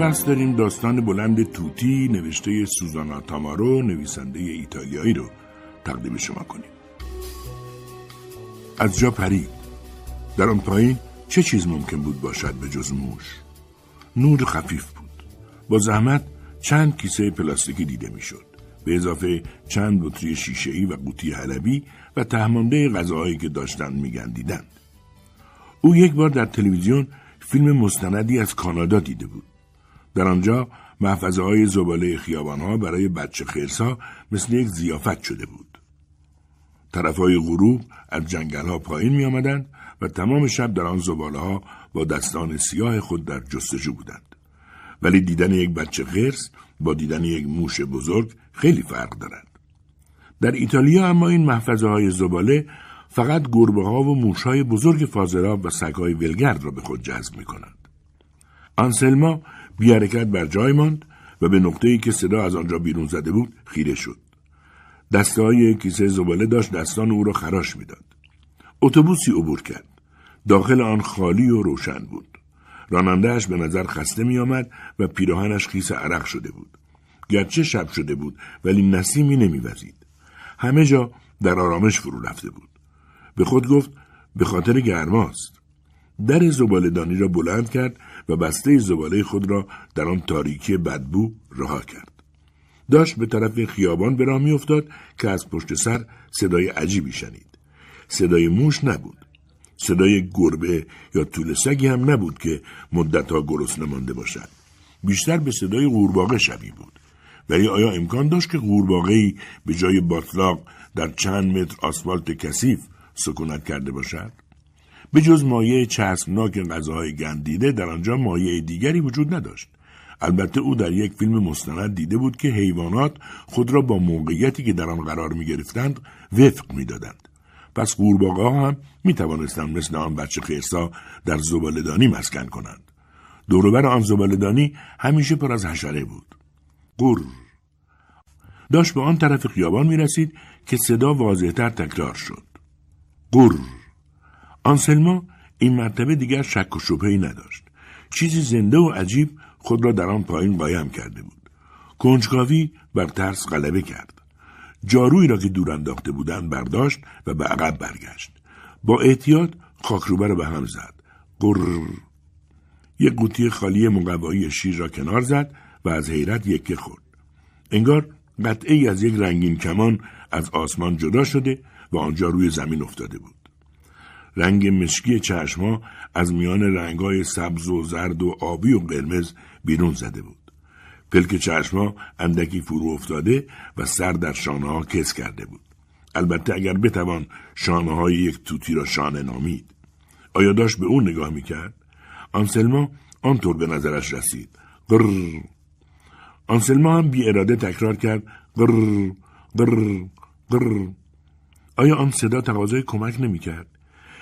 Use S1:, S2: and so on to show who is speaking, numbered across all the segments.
S1: سپس داریم داستان بلند توتی نوشته سوزانا تامارو نویسنده ایتالیایی رو تقدیم شما کنیم. از جا پرید در آن پایین چه چیز ممکن بود باشد به جز موش؟ نور خفیف بود. با زحمت چند کیسه پلاستیکی دیده می‌شد. به اضافه چند بطری شیشهای و قوطی حلبی و تهمانده غذاهایی که داشتند میگندیدند. او یک بار در تلویزیون فیلم مستندی از کانادا دیده بود. در آنجا محفظه های زباله خیابان ها برای بچه خرسا مثل یک زیافت شده بود. طرف های غروب از جنگل ها پایین می آمدند و تمام شب در آن زباله ها با دستان سیاه خود در جستجو بودند. ولی دیدن یک بچه خرس با دیدن یک موش بزرگ خیلی فرق دارد. در ایتالیا اما این محفظه های زباله فقط گربه ها و موش های بزرگ فاضلاب و سگ های ولگرد را به خود جذب می کنند. آنسلما بی حرکت بر جای ماند و به نقطه ای که صدا از آنجا بیرون زده بود خیره شد. دسته های کیسه زباله داشت دستان او را خراش می‌داد. اتوبوسی عبور کرد. داخل آن خالی و روشن بود. رانندهش به نظر خسته می آمد و پیراهنش خیس عرق شده بود. گرچه شب شده بود ولی نسیمی نمیوزید. همه جا در آرامش فرو رفته بود. به خود گفت به خاطر گرماست. در زبالهدانی را بلند کرد و بسته زباله خود را در آن تاریکی بدبو رها کرد. داشت به طرف خیابان به راه میافتاد که از پشت سر صدای عجیبی شنید. صدای موش نبود. صدای گربه یا طول سگی هم نبود که مدتها گرسنه مانده باشد. بیشتر به صدای قورباغه شبیه بود. ولی آیا امکان داشت که قورباغه‌ای به جای باطلاق در چند متر آسفالت کثیف سکونت کرده باشد؟ به جز مایه چسبناک غذاهای گندیده در آنجا مایه دیگری وجود نداشت. البته او در یک فیلم مستند دیده بود که حیوانات خود را با موقعیتی که در آن قرار می گرفتند وفق می دادند. پس قورباغه ها هم می توانستند مثل آن بچه خیرسا در زبالدانی مسکن کنند. دوروبر آن زبالدانی همیشه پر از حشره بود. قور داشت به آن طرف خیابان می رسید که صدا واضحتر تکرار شد. قور آنسلما این مرتبه دیگر شک و شبهی نداشت. چیزی زنده و عجیب خود را در آن پایین قایم کرده بود. کنجکاوی بر ترس غلبه کرد. جارویی را که دور انداخته بودند برداشت و به عقب برگشت. با احتیاط خاکروبه را به هم زد. قرر. یک قوطی خالی مقوایی شیر را کنار زد و از حیرت یکه خورد. انگار قطعه از یک رنگین کمان از آسمان جدا شده و آنجا روی زمین افتاده بود. رنگ مشکی چشما از میان رنگای سبز و زرد و آبی و قرمز بیرون زده بود. پلک چشما اندکی فرو افتاده و سر در شانه ها کس کرده بود. البته اگر بتوان شانه های یک توتی را شانه نامید. آیا داشت به او نگاه می‌کرد؟ آنسلما آنطور به نظرش رسید. قرر. آنسلما هم بی اراده تکرار کرد. قرر. قرر. قرر. آیا آن صدا تقاضای کمک نمی‌کرد؟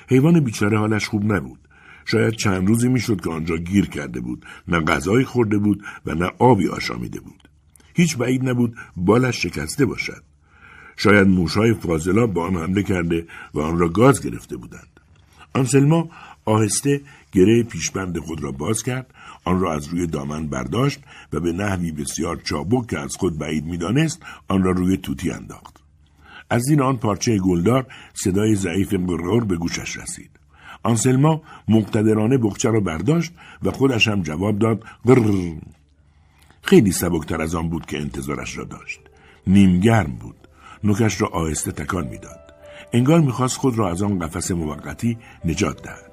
S1: حیوان بیچاره حالش خوب نبود. شاید چند روزی می‌شد که آنجا گیر کرده بود. نه غذایی خورده بود و نه آبی آشامیده بود. هیچ بعید نبود بالش شکسته باشد. شاید موشهای فاضلا با آن حمله کرده و آن را گاز گرفته بودند. آنسلما آهسته گره پیشبند خود را باز کرد. آن را از روی دامن برداشت و به نحوی بسیار چابک که از خود بعید می‌دانست آن را روی توتی انداخت. از زیر آن پارچه گلدار صدای ضعیف قرور به گوشش رسید. آنسلما مقتدرانه بخچه را برداشت و خودش هم جواب داد قرر. خیلی سبکتر از آن بود که انتظارش را داشت. نیمگرم بود. نوکش را آهسته تکان می‌داد. انگار می‌خواست خود را از آن قفس موقتی نجات دهد.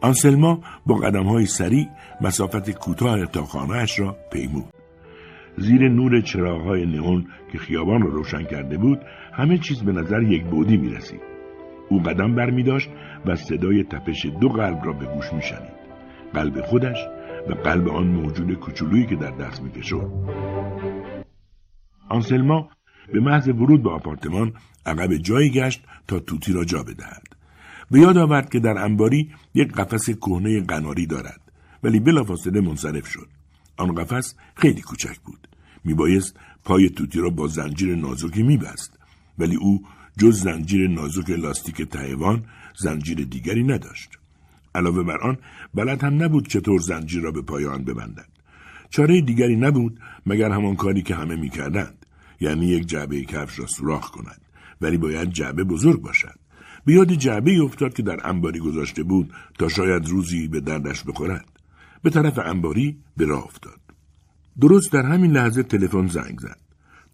S1: آنسلما با قدم های سریع مسافت کوتاه تا خانهاش را پیمود. زیر نور چراغهای نئون که خیابان را روشن کرده بود همه چیز به نظر یک بودی می رسید. او قدم بر می داشت و صدای تپش دو قلب را به گوش می شنید. قلب خودش و قلب آن موجود کوچولویی که در دست می کشد. آنسلما به محض ورود به آپارتمان عقب جایی گشت تا توتی را جا بدهد. به یاد آورد که در انباری یک قفس کهنه قناری دارد ولی بلافاصله منصرف شد. آن قفس خیلی کوچک بود. میبایست پای توتی را با زنجیر نازکی میبست ولی او جز زنجیر نازک لاستیک تایوان زنجیر دیگری نداشت. علاوه بر آن بلد هم نبود چطور زنجیر را به پای آن ببندد. چاره دیگری نبود مگر همان کاری که همه می‌کردند. یعنی یک جعبه کفش را سوراخ کند. ولی باید جعبه بزرگ باشد. به یاد جعبه افتاد که در انباری گذاشته بود تا شاید روزی به دردش بخورد. به طرف انباری به راه افتاد. درست در همین لحظه تلفن زنگ زد.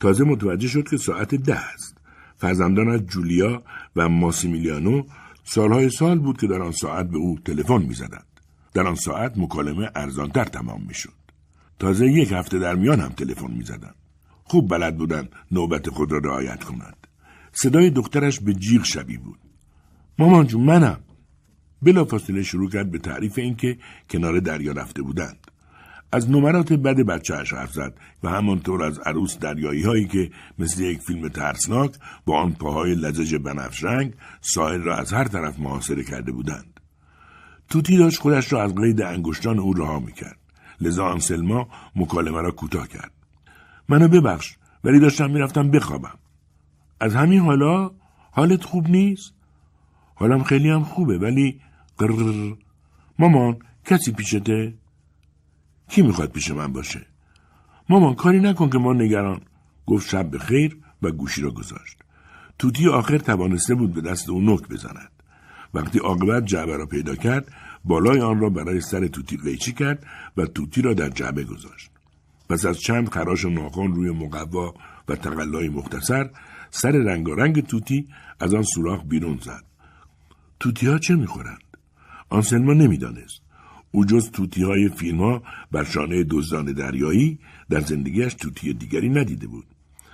S1: تازه متوجه شد که ساعت ده است. فرزندانش جولیا و ماسیمیلیانو سالهای سال بود که در آن ساعت به او تلفن می‌زدند. در آن ساعت مکالمه ارزانتر تمام می‌شد. تازه یک هفته در میان هم تلفن می‌زدند. خوب بلد بودند نوبت خود را رعایت کنند. صدای دخترش به جیغ شبیه بود. مامان جون منم. بلافاصله شروع کرد به تعریف اینکه کنار دریا رفته بودند. از نمرات بد بچهش حرف زد و همانطور از عروس دریایی هایی که مثل یک فیلم ترسناک با آن پاهای لزج بنفش رنگ ساحل را از هر طرف محاصره کرده بودند. توتی داشت خودش را از قید انگشتان او رها می‌کرد. لذا آنسلما مکالمه را کوتاه کرد. منو ببخش ولی داشتم می‌رفتم بخوابم. از همین حالا حالت خوب نیست؟ حالم خیلی هم خوبه ولی قرر مامان کسی پیشته؟ کی می‌خواد پیش من باشه؟ مامان کاری نکن که ما نگران. گفت شب به خیر و گوشی را گذاشت. توتی آخر توانسته بود به دست او نک بزند. وقتی عاقبت جعبه را پیدا کرد بالای آن را برای سر توتی قیچی کرد و توتی را در جعبه گذاشت. پس از چند خراش ناخن روی مقوا و تقلای مختصر سر رنگارنگ توتی از آن سوراخ بیرون زد. توتی ها چه می‌خورند؟ آنسلما نمی‌دانست. او جز توتی های فیلم ها بر شانه دزدان دریایی در زندگیش توتی دیگری ندیده بود.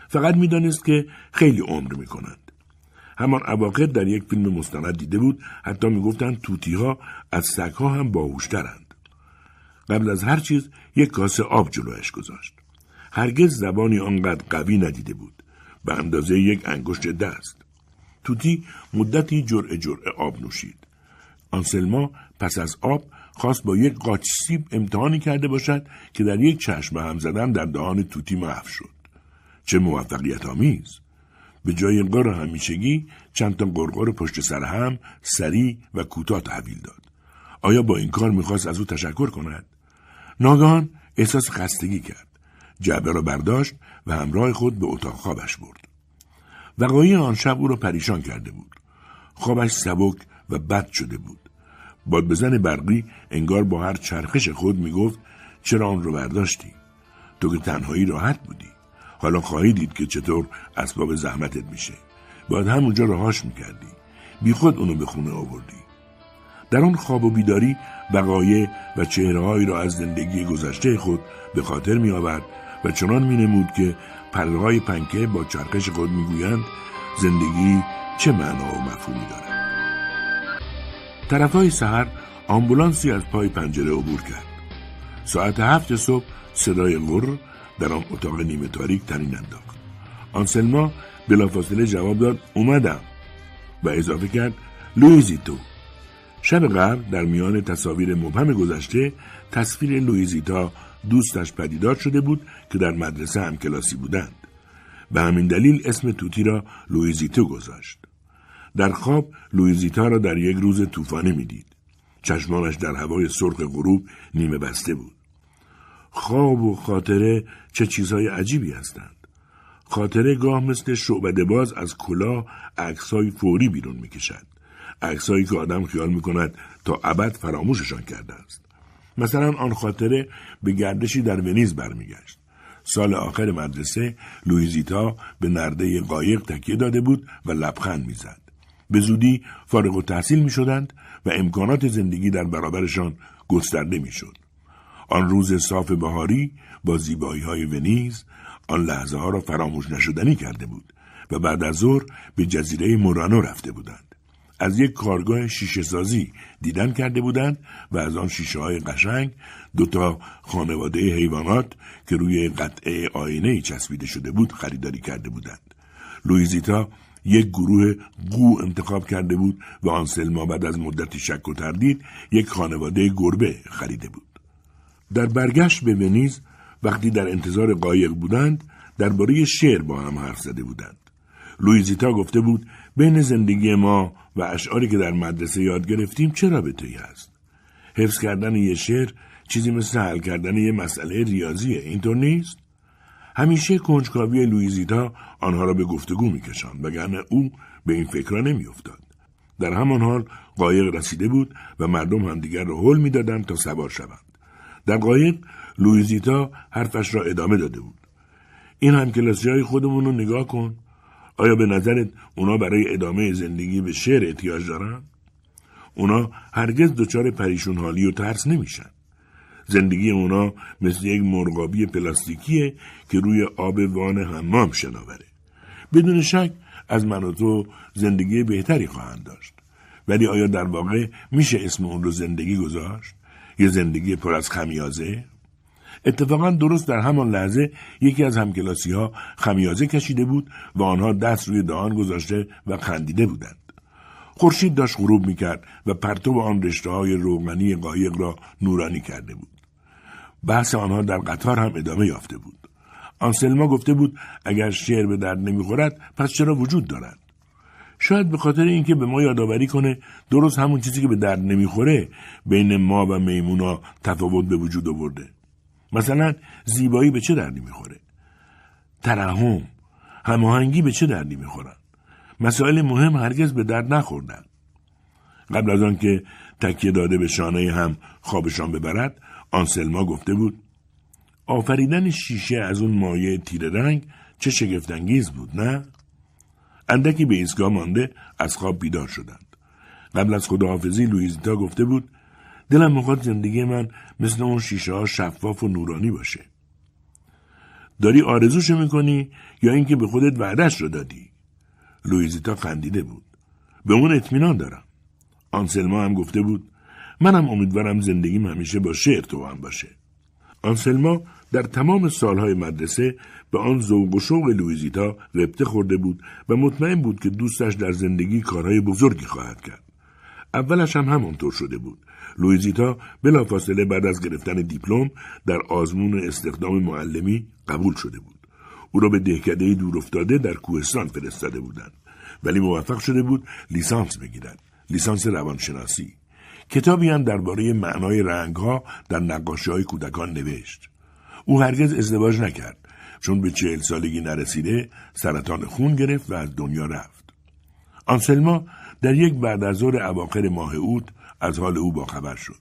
S1: فقط می‌دانست که خیلی عمر می کنند. همان اواخر در یک فیلم مستند دیده بود حتی می‌گفتند توتی ها از سگ ها هم باهوشترند. قبل از هر چیز یک کاسه آب جلویش گذاشت. هرگز زبانی آنقدر قوی ندیده بود. به اندازه یک انگشت دست. توتی مدتی جرعه جرعه آب نوشید. آنسلما پس از آب خواست با یک قاچ سیب امتحانی کرده باشد که در یک چشم هم زدن در دهان توتی محو شد. چه موفقیت آمیز! به جای قر همیشگی چند تا قرقر پشت سر هم سریع و کوتاه تحویل داد. آیا با این کار می‌خواست از او تشکر کند؟ ناگهان احساس خستگی کرد. جعبه را برداشت و همراه خود به اتاق خوابش برد. وقایع آن شب او را پریشان کرده بود. خوابش سبک و بد شده بود. باد بزن برقی انگار با هر چرخش خود می‌گفت چرا آن رو برداشتی؟ تو که تنهایی راحت بودی. حالا خواهی دید که چطور اسباب زحمتت میشه. باید همونجا رهاش می‌کردی. بی خود اونو به خونه آوردی. در آن خواب و بیداری وقایع و چهرههایی را از زندگی گذشته خود به خاطر می آورد و چنان می نمود که پرهای پنکه با چرخش خود می‌گویند زندگی چه معنا و مفهومی دارد؟ طرفهای سحر آمبولانسی از پای پنجره عبور کرد. ساعت هفت صبح صدای غر در آن اتاق نیمه تاریک تنین انداخت. آنسلما بلافاصله جواب داد اومدم و اضافه کرد لویزیتو شب قبل در میان تصاویر مبهم گذشته تصویر لویزیتا دوستش پدیدار شده بود که در مدرسه هم کلاسی بودند. به همین دلیل اسم طوطی را لویزیتو گذاشت. در خواب لویزیتا را در یک روز طوفانی می‌دید. چشمانش در هوای سرخ غروب نیمه بسته بود. خواب و خاطره چه چیزهای عجیبی هستند. خاطره گاه مثل شعبده باز از کلاه عکسهای فوری بیرون می‌کشد. عکسهایی که آدم خیال می‌کند تا ابد فراموششان کرده است. مثلا آن خاطره به گردشی در ونیز برمیگشت. سال آخر مدرسه لویزیتا به نرده قایق تکیه داده بود و لبخند می‌زد. به زودی فارغ و تحصیل می شدند و امکانات زندگی در برابرشان گسترده می شد. آن روز صاف بهاری با زیبایی های ونیز آن لحظه ها را فراموش نشدنی کرده بود و بعد از ظهر به جزیره مورانو رفته بودند. از یک کارگاه شیشه سازی دیدن کرده بودند و از آن شیشه های قشنگ دوتا خانواده حیوانات که روی قطعه آینه چسبیده شده بود خریداری کرده بودند. لویزیتا یک گروه قو انتخاب کرده بود و آنسلما بعد از مدتی شک و تردید یک خانواده گربه خریده بود. در برگشت به ونیز وقتی در انتظار قایق بودند درباره شعر با هم حرف زده بودند. لویزیتا گفته بود بین زندگی ما و اشعاری که در مدرسه یاد گرفتیم چه ای است؟ حفظ کردن یه شعر چیزی مثل حل کردن یه مسئله ریاضیه اینطور نیست همیشه کنجکاوی لویزیتا آنها را به گفتگو میکشاند وگرنه او به این فکرها نمیافتاد در همان حال قایق رسیده بود و مردم همدیگر را حل می‌دادند تا سوار شوند در قایق لویزیتا حرفش را ادامه داده بود این هم کلاسی های خودمون رو نگاه کن آیا به نظرت اونا برای ادامه زندگی به شعر احتیاج دارن؟ اونا هرگز دچار پریشون حالی و ترس نمیشن. زندگی اونا مثل یک مرغابی پلاستیکیه که روی آب وان حمام شناوره. بدون شک از من و تو زندگی بهتری خواهند داشت. ولی آیا در واقع میشه اسم اون رو زندگی گذاشت؟ یه زندگی پر از خمیازه؟ اتفاقا درست در همان لحظه یکی از همکلاسی ها خمیازه کشیده بود و آنها دست روی دهان گذاشته و خندیده بودند. خورشید داشت غروب می‌کرد و پرتو آن رشته های روغنی قایق را نورانی کرده بود. بحث آنها در قطار هم ادامه یافته بود. آنسلما گفته بود اگر شعر به درد نمی‌خورد پس چرا وجود دارد؟ شاید به خاطر اینکه به ما یادآوری کنه درست همون چیزی که به درد نمی‌خوره بین ما و میمونا تفاوت به وجود آورده. مثلا زیبایی به چه دردی می‌خوره ترحم هماهنگی به چه دردی می‌خورن مسائل مهم هرگز به درد نخوردن قبل از آنکه تکیه داده به شانه هم خوابشان ببرد آنسلما گفته بود آفریدن شیشه از اون مایه تیر رنگ چه شگفتانگیز بود نه اندکی به ایستگاه مانده از خواب بیدار شدند قبل از خداحافظی لویزیتا گفته بود دلم می‌خواد زندگی من مثل اون شیشه ها شفاف و نورانی باشه. داری آرزوشو می‌کنی یا اینکه به خودت وعدش رو دادی؟ لویزیتا خندیده بود. به اون اطمینان دارم. آنسلما هم گفته بود منم امیدوارم زندگیم همیشه با شعر تو هم باشه. آنسلما در تمام سالهای مدرسه به آن ذوق و شوق لویزیتا ربطه خورده بود و مطمئن بود که دوستش در زندگی کارهای بزرگی خواهد کرد. اولش هم همانطور شده بود. لویزیتا بلافاصله بعد از گرفتن دیپلم در آزمون استخدام معلمی قبول شده بود. او را به دهکده دور افتاده در کوهستان فرستاده بودند. ولی موفق شده بود لیسانس بگیرد. لیسانس روانشناسی. کتابی هم درباره معنای رنگها در نقاشی های کودکان نوشت او هرگز ازدواج نکرد چون به چهل سالگی نرسیده سرطان خون گرفت و از دنیا رفت آنسلما در یک بعد از ظهر اواخر ماه اوت از حال او باخبر شد.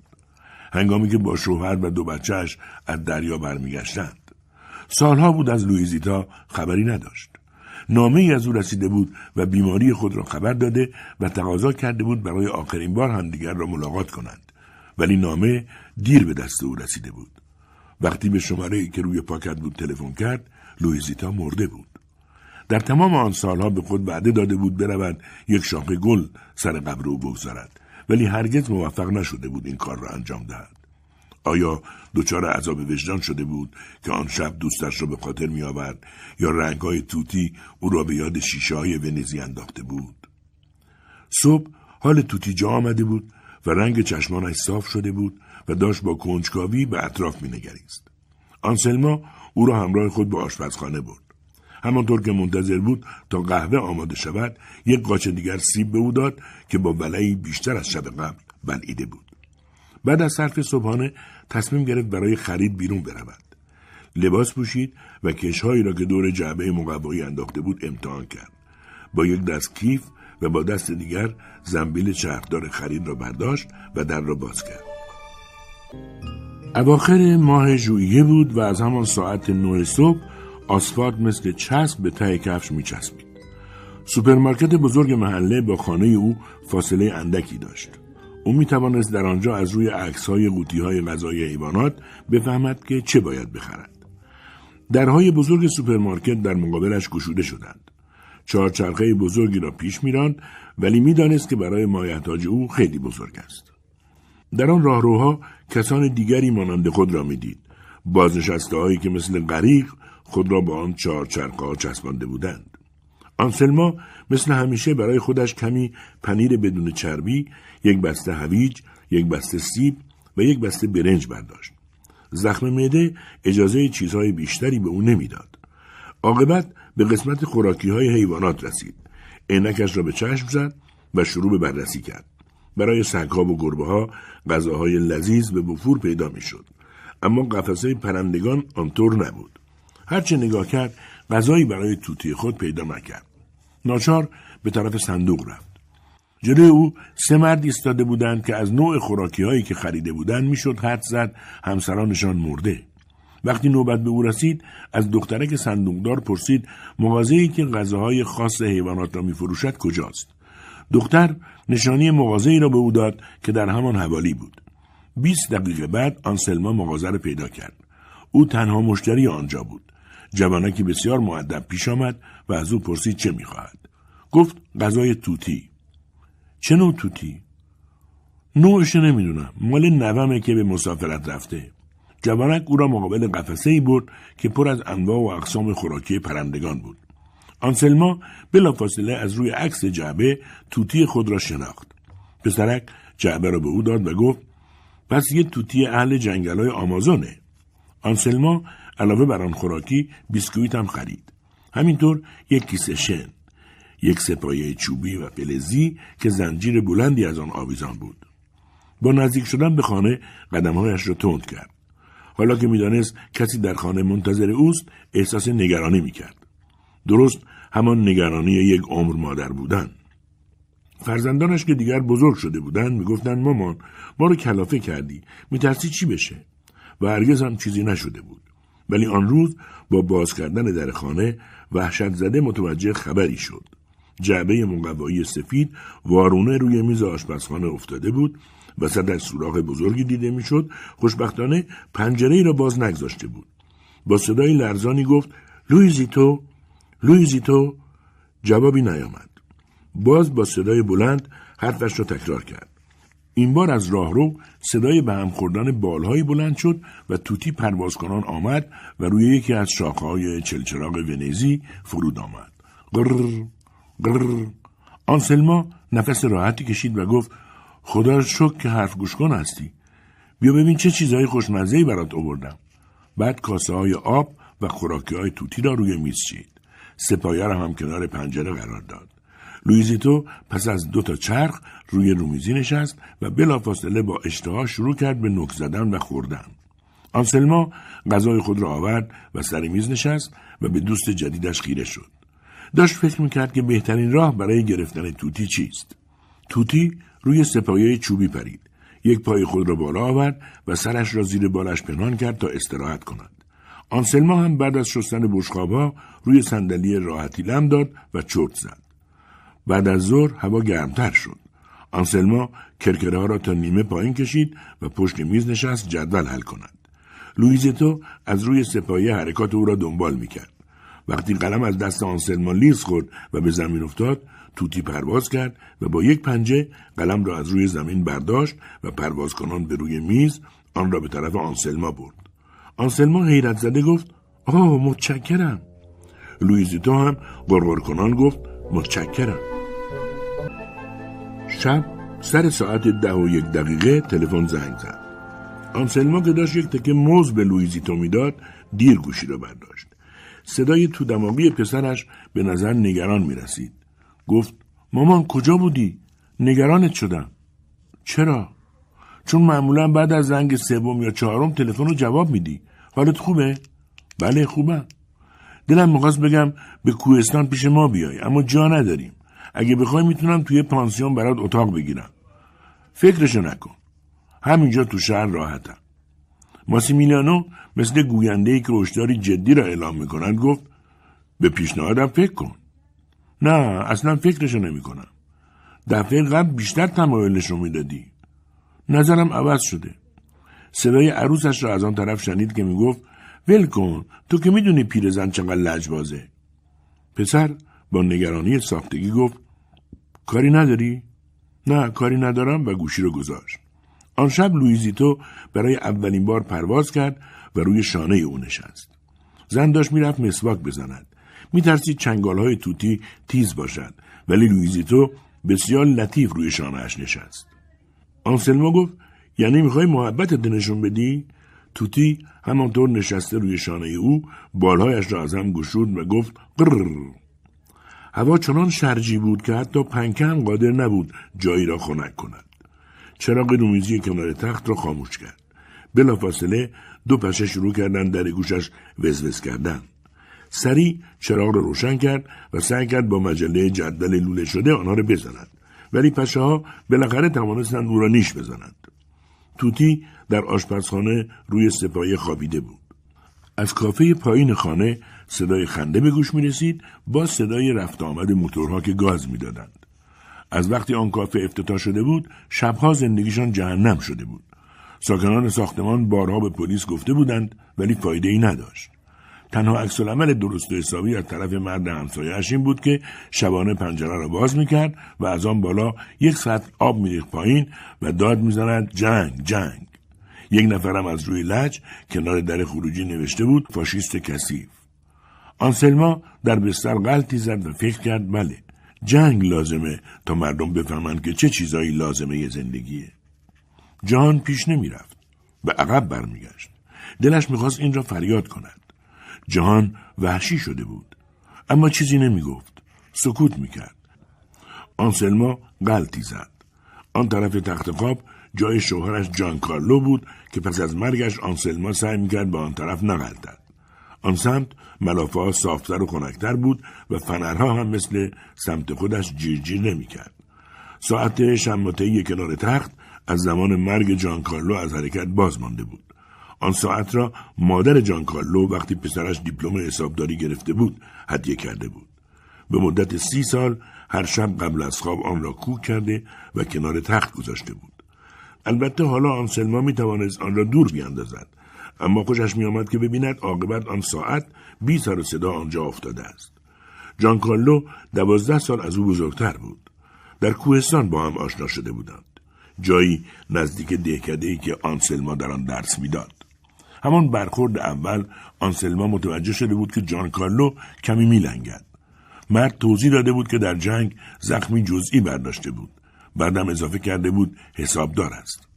S1: هنگامی که با شوهر و دو بچهش از دریا برمیگشتند. سالها بود از لویزیتا خبری نداشت. نامه ای از او رسیده بود و بیماری خود را خبر داده و تقاضا کرده بود برای آخرین بار همدیگر را ملاقات کنند. ولی نامه دیر به دست او رسیده بود. وقتی به شماره ای که روی پاکت بود تلفن کرد، لویزیتا مرده بود. در تمام آن سالها به خود وعده داده بود برود یک شاخه گل سر قبر او بگذارد ولی هرگز موفق نشده بود این کار را انجام دهد. آیا دچار عذاب وجدان شده بود که آن شب دوستش را به خاطر می آورد یا رنگهای توتی او را به یاد شیشه های ونیزی انداخته بود؟ صبح حال توتی جا آمده بود و رنگ چشمانش صاف شده بود و داشت با کنجکاوی به اطراف می نگریست. آنسلما او را همراه خود به آشپزخانه برد. همانطور که منتظر بود تا قهوه آماده شود یک قاچه دیگر سیب به او داد که با ولعی بیشتر از شب قبل بلعیده بود بعد از صرف صبحانه تصمیم گرفت برای خرید بیرون برود. لباس پوشید و کشهایی را که دور جعبه مقوایی انداخته بود امتحان کرد. با یک دست کیف و با دست دیگر زنبیل چرخدار خرید را برداشت و در را باز کرد. اواخر ماه ژوئیه بود و از همان ساعت نه صبح آسفالت مثل چسب به ته کفش میچسبید. سوپرمارکت بزرگ محله با خانه او فاصله اندکی داشت. او می توانست در آنجا از روی عکس های قوطی های غذای حیوانات بفهمد که چه باید بخرد. درهای بزرگ سوپرمارکت در مقابلش گشوده شدند. چهارچرخه بزرگی را پیش میراند ولی می‌دانست که برای مایحتاج او خیلی بزرگ است. در آن راهروها کسان دیگری مانند خود را می‌دید. بازنشسته هایی که مثل غریق خود را با آن چهار چرخه چسبانده بودند. آنسلما مثل همیشه برای خودش کمی پنیر بدون چربی، یک بسته هویج، یک بسته سیب و یک بسته برنج برداشت. زخم معده اجازه چیزهای بیشتری به او نمی‌داد. عاقبت به قسمت خوراکی های حیوانات رسید. عینکش را به چشم زد و شروع به بررسی کرد. برای سگها و گربه ها غذاهای لذیذ به بفور پیدا می‌شد اما قفسه پرندگان آنطور نبود هرچه نگاه کرد غذایی برای توتی خود پیدا نکرد. ناچار به طرف صندوق رفت. جلوی او سه مرد ایستاده بودند که از نوع خوراکی هایی که خریده بودند می‌شد حد زد همسرانشان مرده. وقتی نوبت به او رسید از دخترک صندوقدار پرسید مغازه‌ای که غذاهای خاص حیوانات را میفروشد کجاست؟ دختر نشانی مغازه‌ای را به او داد که در همان حوالی بود. بیست دقیقه بعد آنسلما مغازه را پیدا کرد. او تنها مشتری آنجا بود. جوانکی بسیار معدب پیش آمد و از او پرسید چه می‌خواهد. گفت غذای توتی. چه نوع توتی؟ نوعش نمی‌دونم. مال نومه که به مسافرت رفته. جوانک او را مقابل قفسه ای برد که پر از انواع و اقسام خوراکی پرندگان بود. آنسلما بلافاصله از روی عکس جعبه توتی خود را شناخت. پسرک جعبه را به او داد و گفت پس یه توتی اهل جنگل های آمازونه آنسلما علاوه بر آن خوراکی بیسکویت هم خرید. همینطور یک کیسه شن یک سپایه چوبی و فلزی که زنجیر بلندی از آن آویزان بود. با نزدیک شدن به خانه قدمهایش را تند کرد. حالا که می‌دانست کسی در خانه منتظر اوست احساس نگرانی می‌کرد. درست همان نگرانی یک عمر مادر بودن. فرزندانش که دیگر بزرگ شده بودند می‌گفتند مامان ما رو کلافه کردی. میترسی چی بشه؟ و هرگز هم چیزی نشده بود. ولی آن روز با باز کردن در خانه وحشت زده متوجه خبری شد. جعبه مقوایی سفید وارونه روی میز آشپزخانه افتاده بود وسط سوراخ بزرگی دیده می‌شد. خوشبختانه پنجره را باز نگذاشته بود. با صدای لرزانی گفت لویزیتو لویزیتو جوابی نیامد. باز با صدای بلند حرفش را تکرار کرد. این بار از راهرو صدای به هم خوردن بالهایی بلند شد و طوطی پروازکنان آمد و روی یکی از شاخه‌های چلچراغ ونیزی فرود آمد. قرر قرر آنسلما نفس راحتی کشید و گفت خدا شک که حرف گوش کن هستی. بیا ببین چه چیزهای خوشمزهی برات آوردم. بعد کاسه های آب و خوراکی های توتی را روی میز چید. سپایه هم کنار پنجره قرار داد. لویزیتو پس از دو تا چرخ روی رومیزی نشست و بلافاصله با اشتها شروع کرد به نک زدن و خوردن. آنسلما غذای خود را آورد و سر میز نشست و به دوست جدیدش خیره شد. داشت فکر می‌کرد که بهترین راه برای گرفتن توتی چیست. توتی روی سپایه چوبی پرید. یک پای خود را بالا آورد و سرش را زیر بالش پنهان کرد تا استراحت کند. آنسلما هم بعد از شستن بشقابها روی صندلی راحتی لم داد و چرت زد. بعد از ظهر هوا گرمتر شد. آنسلما کرکره ها را تا نیمه پایین کشید و پشت میز نشست جدول حل کند. لویزیتو از روی سه‌پایه حرکات او را دنبال می‌کرد. وقتی قلم از دست آنسلما لیز خورد و به زمین افتاد طوطی پرواز کرد و با یک پنجه قلم را از روی زمین برداشت و پرواز کنان به روی میز آن را به طرف آنسلما برد. آنسلما حیرت زده گفت آه متشکرم. لویزیتو هم قرقر کنان گفت متشکرم. شب سر ساعت ده و یک دقیقه تلفن زنگ زد. آنسلما که داشت یک تکه موز به لویزیتو می‌داد دیر گوشی را برداشت. صدای تو دماغی پسرش به نظر نگران می رسید. گفت مامان کجا بودی؟ نگرانت شدم. چرا؟ چون معمولا بعد از زنگ سوم یا چهارم تلفن رو جواب میدی. حالت خوبه؟ بله خوبم. دلم می‌خواست بگم به کوهستان پیش ما بیای اما جا نداریم. اگه بخوای می‌تونم توی پانسیون برات اتاق بگیرم. فکرشو نکن. همینجا تو شهر راحتم. ماسیمیلیانو مثل گوینده ای که هشداری جدی را اعلام می‌کنند گفت به پیشنهادم فکر کن. نه اصلا فکرشو نمی کنم. دفعه قبل بیشتر تمایل نشون می‌دادی. نظرم عوض شده. صدای عروسش را از آن طرف شنید که می‌گفت ول کن تو که می‌دونی پیرزن چقدر لجبازه. پسر با نگرانی ساختگی گفت کاری نداری؟ نه کاری ندارم و گوشی رو گذاشت. آن شب لویزیتو برای اولین بار پرواز کرد و روی شانه او نشست. زن داشت می‌رفت مسواک بزند. میترسید چنگال های طوطی تیز باشد ولی لویزیتو بسیار لطیف روی شانهاش نشست. آنسلما گفت یعنی می‌خوای محبتت نشون بدی؟ طوطی همانطور نشسته روی شانه او بالهایش را از هم گشود و گفت قرر هوا چنان شرجی بود که حتی پنکه هم قادر نبود جایی را خنک کند. چراغ رومیزی کنار تخت را خاموش کرد. بلافاصله دو پشه شروع کردن در گوشش وزوز کردن. سری چراغ را روشن کرد و سعی کرد با مجله جدول لوله شده آنها را بزند. ولی پشه ها بالاخره توانستند او را نیش بزنند توتی در آشپزخانه روی سپایه خوابیده بود. از کافه پایین خانه صدای خنده به گوش می رسید با صدای رفت آمد موتورها که گاز می‌دادند. از وقتی آن کافه افتتاح شده بود شبها زندگیشان جهنم شده بود. ساکنان ساختمان بارها به پلیس گفته بودند ولی فایده ای نداشت. تنها عکس عمل درست و حسابی از طرف مرد همسایهاش این بود که شبانه پنجره را باز می‌کرد و از آن بالا یک سطل آب میریخت پایین و داد می‌زند جنگ جنگ. یک نفرم از روی لج کنار در خروجی نوشته بود فاشیست کثیف. آنسلما در بستر غلطی زد و فکر کرد بله جنگ لازمه تا مردم بفهمند که چه چیزایی لازمه زندگیه. جان پیش نمی‌رفت و عقب برمیگشت. دلش می‌خواست این را فریاد کند. جهان وحشی شده بود اما چیزی نمی‌گفت. سکوت می‌کرد. آنسلما غلطی زد. آن طرف تخت خواب جای شوهرش جان کارلو بود که پس از مرگش آنسلما سعی می‌کرد به آن طرف نغلطد. آن سمت ملافه ها صافتر و خنکتر بود و فنرها هم مثل سمت خودش جیرجیر نمی‌کرد ساعت شماتهای کنار تخت از زمان مرگ جان کارلو از حرکت باز مانده بود. آن ساعت را مادر جان کارلو وقتی پسرش دیپلم حسابداری گرفته بود هدیه کرده بود. به مدت سی سال هر شب قبل از خواب آن را کوک کرده و کنار تخت گذاشته بود. البته حالا آنسلما می توانست آن را دور بیاندازد. اما خوشش می آمد که ببیند عاقبت آن ساعت بی سر و صدا آنجا افتاده است. جان کارلو دوازده سال از او بزرگتر بود. در کوهستان با هم آشنا شده بودند. جایی نزدیک دهکده ای که آنسلما در آن درس می‌داد. همان برخورد اول آنسلما متوجه شده بود که جان کارلو کمی میلنگد. مرد توضیح داده بود که در جنگ زخمی جزئی برداشته بود. بعدم اضافه کرده بود حسابدار است.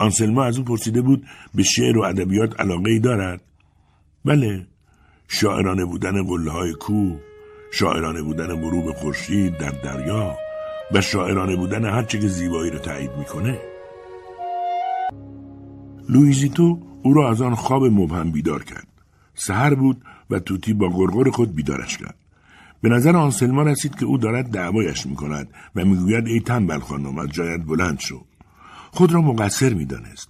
S1: آنسلما از او پرسیده بود به شعر و ادبیات علاقه ای دارد؟ بله. شاعرانه بودن قله های کوه شاعرانه بودن غروب خورشید در دریا و شاعرانه بودن هر چه که زیبایی را تایید می‌کنه. لویزیتو او را از آن خواب مبهم بیدار کرد. سحر بود و توتی با گرگر خود بیدارش کرد. به نظر آنسلما رسید که او دارد دعوایش می کند و می‌گوید ای تنبل خانم از جایت بلند شو. خود را مقصر می‌دانست.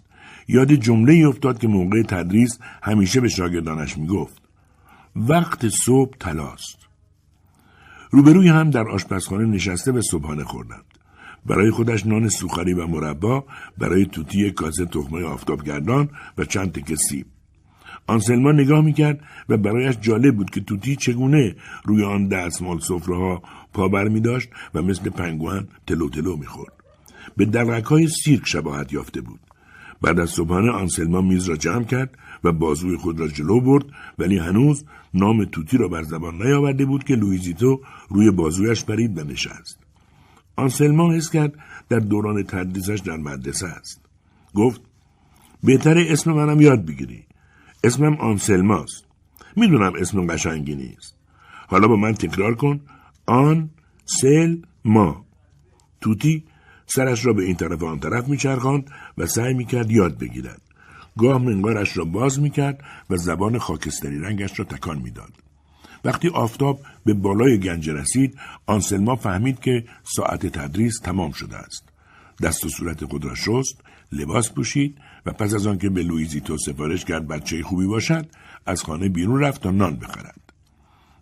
S1: یاد جمله ای افتاد که موقع تدریس همیشه به شاگردانش می‌گفت. وقت صبح تلاست روبروی هم در آشپزخانه نشسته به صبحانه خوردند. برای خودش نان سوخاری و مربا برای توتی کاسه تخمه آفتابگردان و چند تکه سیب. آنسلما نگاه می‌کرد و برایش جالب بود که توتی چگونه روی آن دستمال سفره ها پا می داشت و مثل پنگوان تلو تلو می‌خورد. به درک های سیرک شباهت یافته بود. بعد از صبحانه آنسلما میز را جمع کرد و بازوی خود را جلو برد ولی هنوز نام توتی را بر زبان نیاورده بود که لویزیتو روی بازویش پرید و نشست. آنسلما حس کرد در دوران تدریسش در مدرسه است. گفت بهتر اسم منم یاد بگیری. اسمم آنسلماست. می‌دونم اسم قشنگی نیست. حالا با من تکرار کن. آن سل ما توتی سرش را به این طرف آن طرف میچرخاند و سعی می‌کرد یاد بگیرد. گاه منقارش را باز می‌کرد و زبان خاکستری رنگش را تکان می‌داد. وقتی آفتاب به بالای گنج رسید آنسلما فهمید که ساعت تدریس تمام شده است. دست و صورت خود را شست لباس پوشید و پس از آنکه به لویزیتو سفارش کرد بچه خوبی باشد از خانه بیرون رفت تا نان بخرد.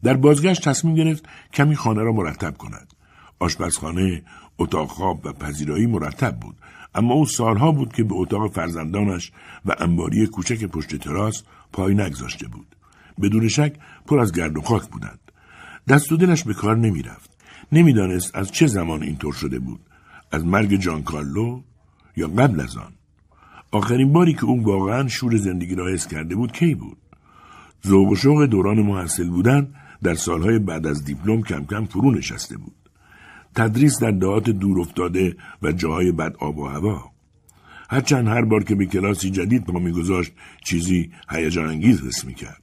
S1: در بازگشت تصمیم گرفت کمی خانه را مرتب کند. آشپزخانه اتاق خواب و پذیرایی مرتب بود. اما او سالها بود که به اتاق فرزندانش و انباری کوچک پشت تراس پای نگذاشته بود. بدون شک پر از گرد و خاک بودند. دست و دلش به کار نمی‌رفت. نمی‌دانست از چه زمان اینطور شده بود. از مرگ جان کارلو یا قبل از آن. آخرین باری که او واقعا شور زندگی را حس کرده بود کی بود؟ ذوق و شوق دوران محصل بودن در سالهای بعد از دیپلم کم کم فرو نشسته بود. تدریس در دهات دور افتاده و جاهای بد آب و هوا هرچند هر بار که به کلاسی جدید پا میگذاشت چیزی هیجان انگیز حس می‌کرد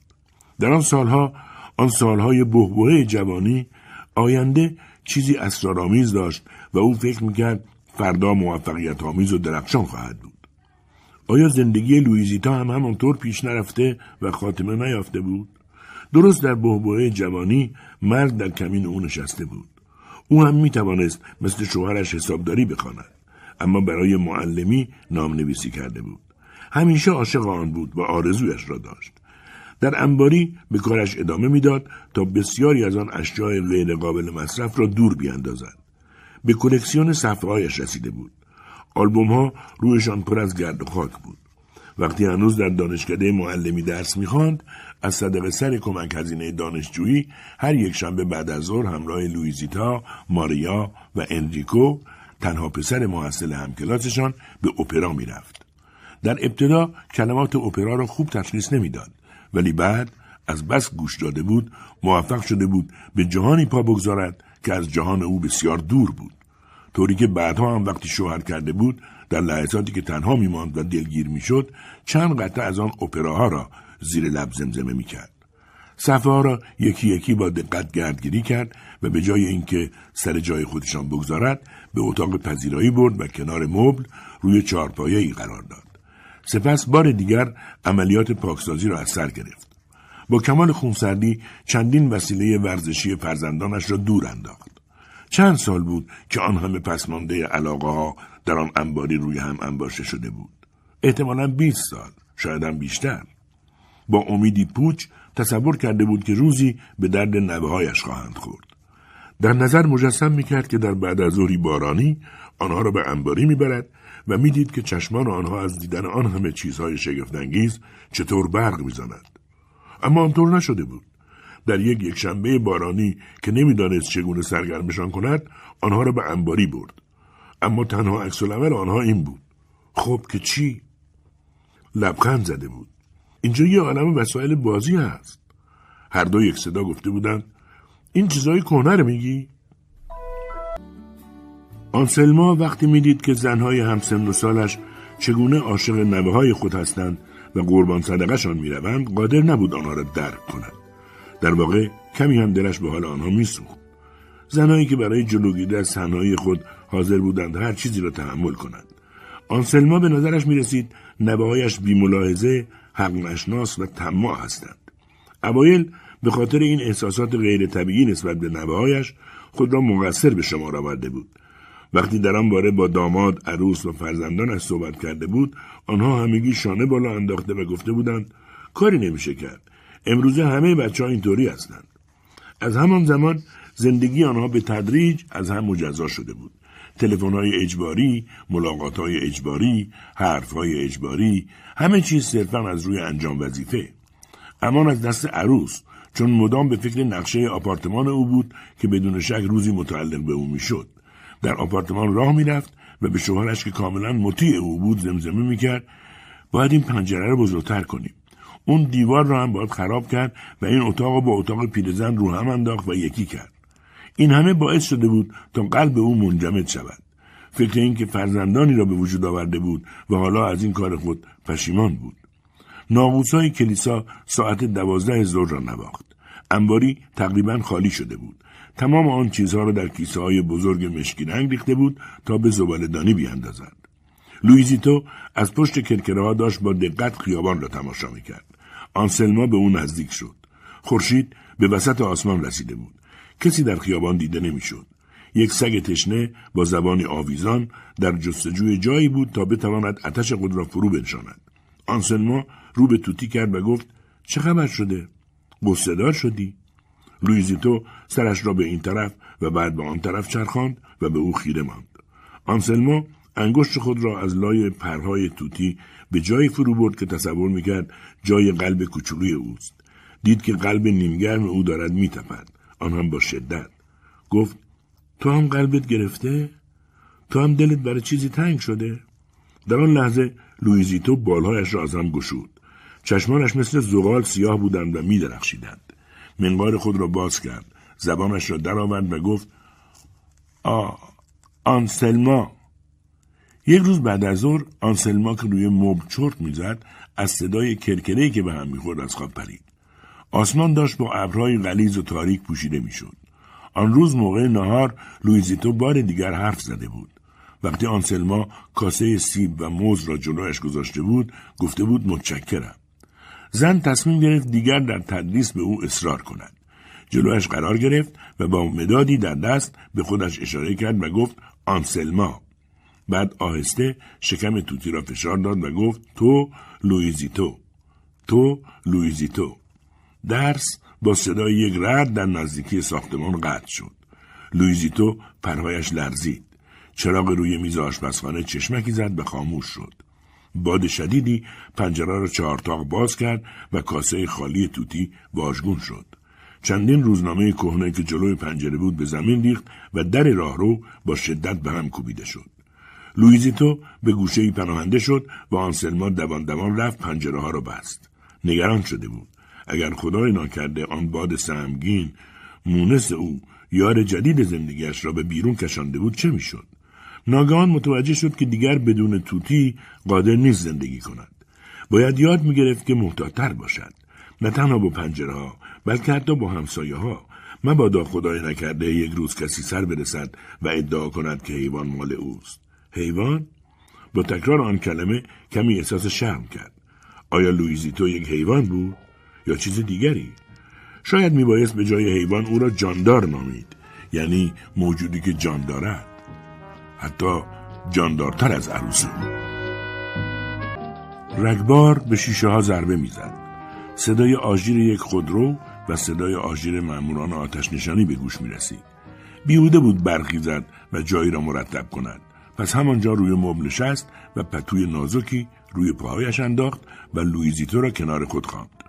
S1: در آن سالها آن سالهای بهبهه جوانی آینده چیزی اسرارآمیز داشت و او فکر می‌کرد فردا موفقیت آمیز و درخشان خواهد بود. آیا زندگی لویزیتا هم همانطور پیش نرفته و خاتمه نیافته بود؟ درست در بهبوه جوانی مرد در کمین او نشسته بود. او هم می توانست مثل شوهرش حسابداری بخواند. اما برای معلمی نام نویسی کرده بود. همیشه عاشق آن بود و آرزویش را داشت. در انباری به کارش ادامه می‌داد تا بسیاری از آن اشیاء غیر قابل مصرف را دور بیاندازد. به کلکسیون صفحهایش رسیده بود. آلبوم ها رویشان پر از گرد و خاک بود. وقتی هنوز در دانشکده معلمی درس می‌خواند از صدق سر کمک هزینه دانشجویی هر یک شنبه بعد از ظهر همراه لویزیتا، ماریا و انریکو تنها پسر محصل همکلاسشان به اپرا می‌رفت. در ابتدا کلمات اپرا را خوب تشخیص نمی‌داد ولی بعد از بس گوش داده بود موفق شده بود به جهانی پا بگذارد که از جهان او بسیار دور بود طوری که بعدها هم وقتی شوهر کرده بود در لحظاتی که تنها میماند و دلگیر می‌شد چند قطعه از آن اپراها را زیر لب زمزمه می‌کرد. صفحه را یکی یکی با دقت گردگیری کرد و به جای اینکه سر جای خودشان بگذارد به اتاق پذیرایی برد و کنار مبل روی چارپایه ای قرار داد. سپس بار دیگر عملیات پاکسازی را از سر گرفت. با کمال خونسردی چندین وسیله ورزشی فرزندانش را دور انداخت. چند سال بود که آن همه پسمانده علاقه ها در آن انباری روی هم انباشته شده بود. احتمالا 20 سال شاید هم بیشتر. با امیدی پوچ تصور کرده بود که روزی به درد نوههایش خواهند خورد. در نظر مجسم می‌کرد که در بعد از ظهری بارانی آنها را به انباری می‌برد و می‌دید که چشمان آنها از دیدن آن همه چیزهای شگفتانگیز چطور برق می‌زند. اما آنطور نشده بود. در یک یکشنبه بارانی که نمی‌دانست چگونه سرگرمشان کند آنها را به انباری برد. اما تنها عکس آنها این بود. خب که چی؟ لبخند زده بود. اینجا یه عالم وسایل بازی هست. هر دو یک صدا گفته بودند این چیزای کهنه رو میگی؟ آنسلما وقتی می‌دید که زنهای همسن و سالش چگونه عاشق نوه های خود هستند و قربان صدقشان می‌روند قادر نبود آنها را درک کند. در واقع کمی هم دلش به حال آنها میسوخت. زنهایی که برای جلوگیری از تنهایی خود حاضر بودند هر چیزی را تحمل کنند. آنسلما به نظرش می رسید نبههایش بیملاحظه حق نشناس و طماع هستند. اوایل به خاطر این احساسات غیر طبیعی نسبت به نوههایش خود را مقصر به شما آورده بود. وقتی در آن باره با داماد عروس و فرزندانش صحبت کرده بود آنها همگی شانه بالا انداخته و گفته بودند کاری نمیشه کرد. امروزه همه بچه ها اینطوری هستند. از همان زمان زندگی آنها به تدریج از هم مجزا شده بود. تلفن های اجباری، ملاقات های اجباری، حرف های اجباری، همه چیز صرفا از روی انجام وظیفه. امان از دست عروس چون مدام به فکر نقشه آپارتمان او بود که بدون شک روزی متعلق به او می‌شد. در آپارتمان راه می‌رفت و به شوهرش که کاملا مطیع او بود زمزمه می‌کرد باید این پنجره رو بزرگتر کنیم اون دیوار را هم باید خراب کرد و این اتاق با اتاق پیرزن رو هم انداخت و یکی کرد این همه باعث شده بود تا قلب او منجمد شود. فکر اینکه فرزندانی را به وجود آورده بود و حالا از این کار خود پشیمان بود. ناقوسای کلیسا ساعت دوازده ظهر را نواخت. انباری تقریبا خالی شده بود. تمام آن چیزها را در کیسه های بزرگ مشکی رنگ ریخته بود تا به زبالدانی بیاندازد. لویزیتو از پشت کرکره ها داشت با دقت خیابان را تماشا می‌کرد. آنسلما به او نزدیک شد. خورشید به وسط آسمان رسیده بود. کسی در خیابان دیده نمی‌شد. یک سگ تشنه با زبانی آویزان در جستجوی جایی بود تا بتواند اتش خود را فرو بنشاند. آنسلما رو به توتی کرد و گفت چه خبر شده؟ گستدار شدی. لویزیتو سرش را به این طرف و بعد به آن طرف چرخاند و به او خیره ماند. آنسلما انگشت خود را از لای پرهای توتی به جایی فرو برد که تصور می‌کرد جای قلب کوچولوی اوست. دید که قلب نیمگرم او دارد میتپد. آن هم با شدت. گفت تو هم قلبت گرفته؟ تو هم دلت برای چیزی تنگ شده؟ در آن لحظه لویزیتو بالهایش را از هم گشود. چشمانش مثل زغال سیاه بودند و میدرخشیدند. منقار خود را باز کرد. زبانش را درآورد و گفت آ آنسلما. یک روز بعد از ظهر آنسلما که روی مبل چرت می‌زد از صدای کرکرهی که به هم می‌خورد از خواب پرید. آسمان داشت با ابرهای غلیظ و تاریک پوشیده می‌شد. آن روز موقع نهار لویزیتو بار دیگر حرف زده بود. وقتی آنسلما کاسه سیب و موز را جلویش گذاشته بود گفته بود متشکرم. زن تصمیم گرفت دیگر در تدریس به او اصرار کند. جلویش قرار گرفت و با مدادی در دست به خودش اشاره کرد و گفت آنسلما. بعد آهسته شکم طوطی را فشار داد و گفت تو لویزیتو تو لویزیتو درس با صدای یک رعد در نزدیکی ساختمان قطع شد. لویزیتو پرهایش لرزید. چراغ روی میز آشپزخانه چشمکی زد و خاموش شد. باد شدیدی پنجره را چهارتاق باز کرد و کاسه خالی طوطی واژگون شد. چندین روزنامه کهنه که جلوی پنجره بود به زمین ریخت و در راهرو با شدت به هم کوبیده شد. لویزیتو به گوشه ای پناهنده شد و آنسلما دوان دوان رفت پنجره ها را بست. نگران شده بود. اگر خدای ناکرده آن باد سهمگین مونس او یار جدید زندگیش را به بیرون کشانده بود چه می‌شد؟ ناگهان متوجه شد که دیگر بدون توتی قادر نیست زندگی کند. باید یاد می‌گرفت که محتاطتر باشد. نه تنها با پنجره ها بلکه حتی با همسایه ها مبادا خدای نکرده یک روز کسی سر برسد و ادعا کند که حیوان مال اوست. حیوان؟ با تکرار آن کلمه کمی احساس شرم کرد. آیا لویزیتو یک حیوان بود؟ یا چیز دیگری شاید میبایست به جای حیوان او را جاندار نامید یعنی موجودی که جان دارد حتی جاندارتر از عروس او رگبار به شیشه ها ضربه می‌زد صدای آژیر یک خودرو و صدای آژیر ماموران آتش نشانی به گوش می رسید. بیهوده بود برخیزد و جایی را مرتب کند. پس همانجا روی مبل نشست و پتوی نازکی روی پاهایش انداخت و لویزیتو را کنار خود خواند.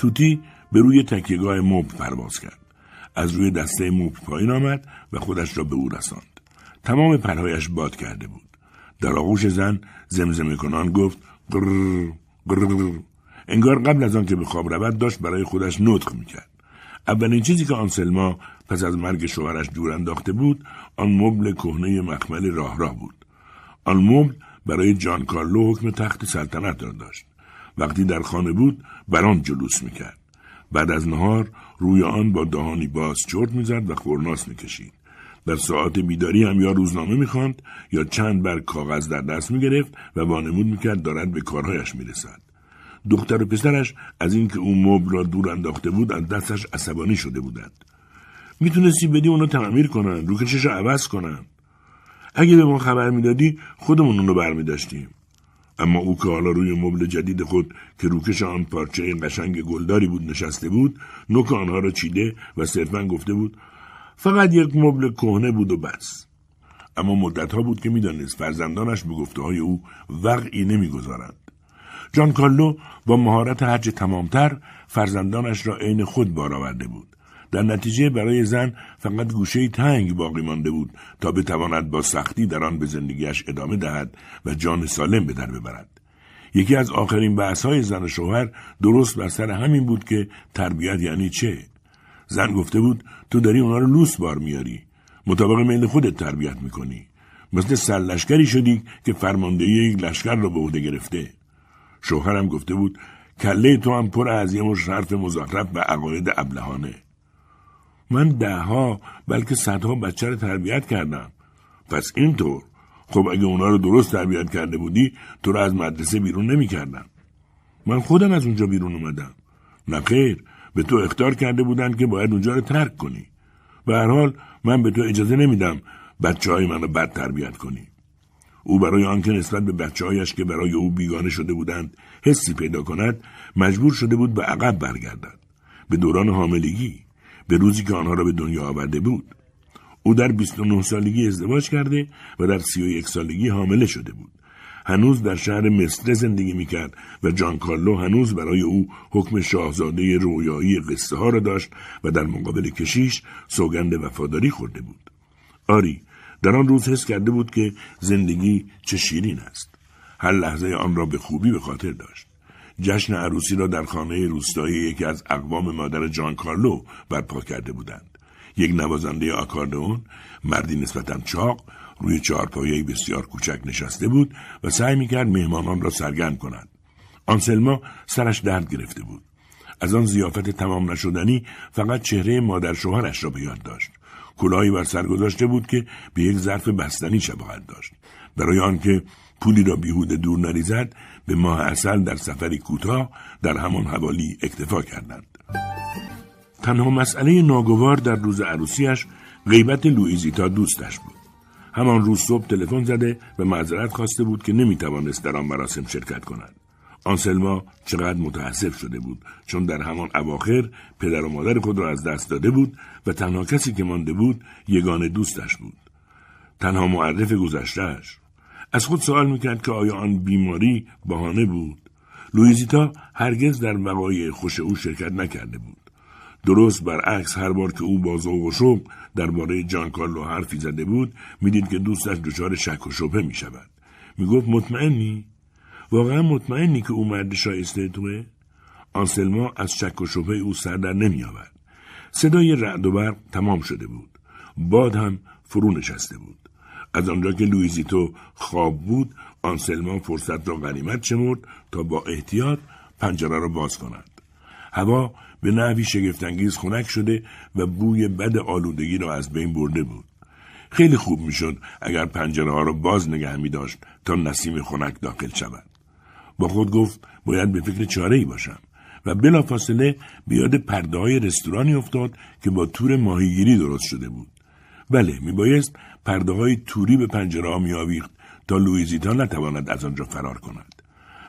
S1: توتی به روی تکیهگاه مبل پرواز کرد. از روی دسته مبل پایین آمد و خودش را به او رساند. تمام پرهایش باد کرده بود. در آغوش زن زمزمه کنان گفت قرر قرر انگار قبل از آن که به خواب رود داشت برای خودش نطق می‌کرد اولین چیزی که آنسلما پس از مرگ شوهرش دور انداخته بود آن مبل کهنه مخمل راه راه بود آن مبل برای جان کارلو حکم تخت سلطنت را داشت وقتی در خانه بود بر آن جلوس می‌کرد. بعد از نهار روی آن با دهانی باز چرت می‌زد و خورناس می‌کشید. در ساعت بیداری هم یا روزنامه می‌خواند یا چند بر کاغذ در دست می‌گرفت و وانمود می‌کرد دارد به کارهایش می‌رسد. دختر و پسرش از اینکه او مبل را دور انداخته بود از دستش عصبانی شده بودند. می‌تونستی بدی اونو تعمیر کنن روکشش رو عوض کنن. اگه به ما خبر می‌دادی خودمون اونو برمیداشتیم. اما او که حالا روی مبل جدید خود که روکش آن پارچه قشنگ گلداری بود نشسته بود نوک آنها را چیده و صرفا گفته بود فقط یک مبل کهنه بود و بس. اما مدتها بود که می‌دانست فرزندانش به گفته های او وقعی نمی‌گذارند. جان کارلو با مهارت هرچه تمامتر فرزندانش را عین خود بار آورده بود. در نتیجه برای زن فقط گوشه تنگ باقی مانده بود تا بتواند با سختی در آن به زندگیش ادامه دهد و جان سالم به در ببرد. یکی از آخرین بحث های زن و شوهر درست بر سر همین بود که تربیت یعنی چه؟ زن گفته بود تو داری اونا رو لوس بار میاری. مطابق میل خودت تربیت می‌کنی. مثل سرلشکری شدی که فرماندهی یک لشکر را به عهده گرفته. شوهرم گفته بود کله تو هم پر از یه مش حرف مزخرف و عقاید ابلهانه. من دهها بلکه صدها بچه رو تربیت کردم. پس اینطور. خب اگه اونا رو درست تربیت کرده بودی تو رو از مدرسه بیرون نمی کردم. من خودم از اونجا بیرون اومدم. نه خیر به تو اختار کرده بودن که باید اونجا رو ترک کنی. به هر حال من به تو اجازه نمیدم بچه های منو بد تربیت کنی. او برای آنکه نسبت به بچه هایش که برای او بیگانه شده بودند حسی پیدا کند مجبور شده بود به عقب برگردد. به دوران حاملگی. به روزی که آنها را به دنیا آورده بود. او در 29 سالگی ازدواج کرده و در 31 سالگی حامله شده بود. هنوز در شهر مصر زندگی می‌کرد و جان کارلو هنوز برای او حکم شاهزاده رویایی قصه ها را داشت و در مقابل کشیش سوگند وفاداری خورده بود. آری در آن روز حس کرده بود که زندگی چه شیرین است. هر لحظه آن را به خوبی به خاطر داشت. جشن عروسی را در خانه روستایی یکی از اقوام مادر جان کارلو برپا کرده بودند. یک نوازنده آکاردئون مردی نسبتا چاق روی چهارپایهای بسیار کوچک نشسته بود و سعی می‌کرد مهمانان را سرگرم کند. آنسلما سرش درد گرفته بود. از آن زیافت تمام نشدنی فقط چهره مادر شوهرش را به یاد داشت. کلاهی بر سر گذاشته بود که به یک ظرف بستنی شباهت داشت. برای آنکه پولی را بیهوده دور نریزد به ماه اصل در سفری کوتاه در همان حوالی اکتفا کردند. تنها مسئله ناگوار در روز عروسیش غیبت لوئیزیتا دوستش بود. همان روز صبح تلفن زده و معذرت خواسته بود که نمی‌توانست در آن مراسم شرکت کند. آنسلما چقدر متاسف شده بود چون در همان اواخر پدر و مادر خود را از دست داده بود و تنها کسی که مانده بود یگان دوستش بود. تنها معرف گذشتهش از خود سوال می‌کرد که آیا آن بیماری بهانه بود؟ لویزیتا هرگز در وقایع خوش او شرکت نکرده بود. درست برعکس هر بار که او با ذوق و شوق درباره جان کارلو حرفی زده بود می‌دید که دوستش دچار شک و شبهه می شود می‌گفت مطمئنی؟ واقعا مطمئنی که او مرد شایسته توه. آنسلما از شک و شبهه او سر در نمی آورد صدای رعد و برق تمام شده بود. باد هم فرو نشسته بود. از آنجا که لویزیتو خواب بود آنسلما فرصت را غنیمت شمرد تا با احتیاط پنجره را باز کند. هوا به نحوی شگفتانگیز خنک شده و بوی بد آلودگی را از بین برده بود. خیلی خوب می‌شد اگر پنجره ها را باز نگه می داشت تا نسیم خنک داخل شود. با خود گفت باید به فکر چاره ای باشم و بلافاصله به یاد پرده رستورانی افتاد که با تور ماهیگیری درست شده بود. بله میبایست پرده های توری به پنجره ها میآویخت تا لویزیتا نتواند از آنجا فرار کند.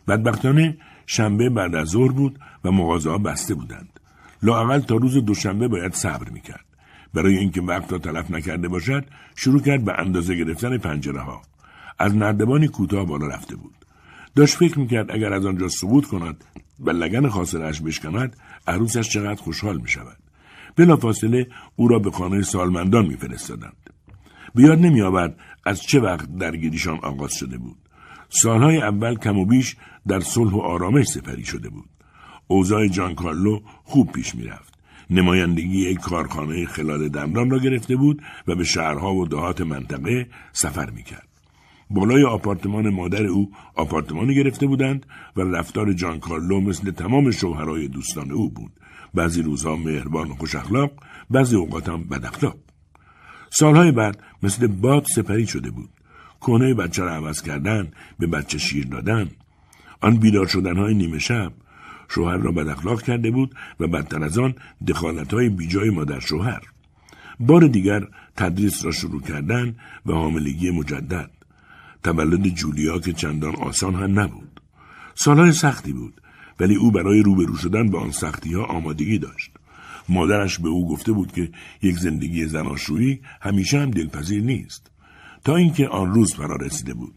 S1: بدبختانه شنبه بعد از ظهر بود و مغازه بسته بودند. لااقل تا روز دوشنبه باید صبر می‌کرد. برای اینکه وقت را تلف نکرده باشد شروع کرد به اندازه گرفتن پنجره ها. از نردبانی کوتاه بالا رفته بود. داشت فکر می‌کرد اگر از آنجا سقوط کند و لگن خاصرش بشکند عروسش چقدر خوشحال می شود. بلافاصله او را به خانه سالمندان میفرستادند. بیاد نمی آورد از چه وقت درگیریشان آغاز شده بود. سالهای اول کم و بیش در صلح و آرامش سپری شده بود. اوضاع جان کارلو خوب پیش می‌رفت. نمایندگی یک کارخانه خلال دمران را گرفته بود و به شهرها و دهات منطقه سفر می‌کرد. بالای آپارتمان مادر او آپارتمانی گرفته بودند و رفتار جان کارلو مثل تمام شوهرای دوستان او بود. بعضی روزها مهربان و خوش اخلاق بعضی اوقات هم بد اخلاق سالهای بعد مثل باد سپری شده بود. کنه بچه را عوض کردن به بچه شیر دادن. آن بیدار شدنهای نیمه شب. شوهر را بد اخلاق کرده بود و بدتر از آن دخالتهای بیجای مادر شوهر. بار دیگر تدریس را شروع کردن و حاملگی مجدد. تولد جولیا که چندان آسان هم نبود. سالهای سختی بود ولی او برای روبرو شدن به آن سختی ها آمادگی داشت. مادرش به او گفته بود که یک زندگی زناشویی همیشه هم دلپذیر نیست. تا اینکه آن روز فرا رسیده بود.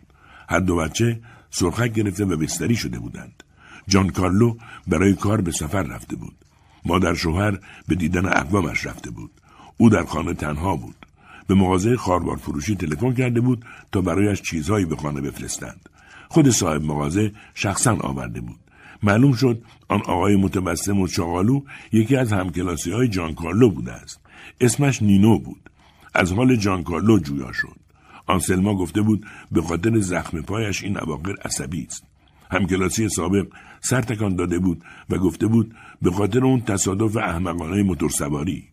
S1: هر دو بچه سرخک گرفته و بستری شده بودند. جان کارلو برای کار به سفر رفته بود. مادر شوهر به دیدن اقوامش رفته بود. او در خانه تنها بود. به مغازه خاربار فروشی تلفن کرده بود تا برایش چیزهایی به خانه بفرستند. خود صاحب مغازه شخصا آورده بود. معلوم شد آن آقای متبسم و چاقالو یکی از همکلاسی های جان کارلو بوده است. اسمش نینو بود. از حال جان کارلو جویا شد. آنسلما گفته بود به خاطر زخم پایش این اواخر عصبی است. همکلاسی سابق سر تکان داده بود و گفته بود به خاطر اون تصادف احمقانه موتورسواری.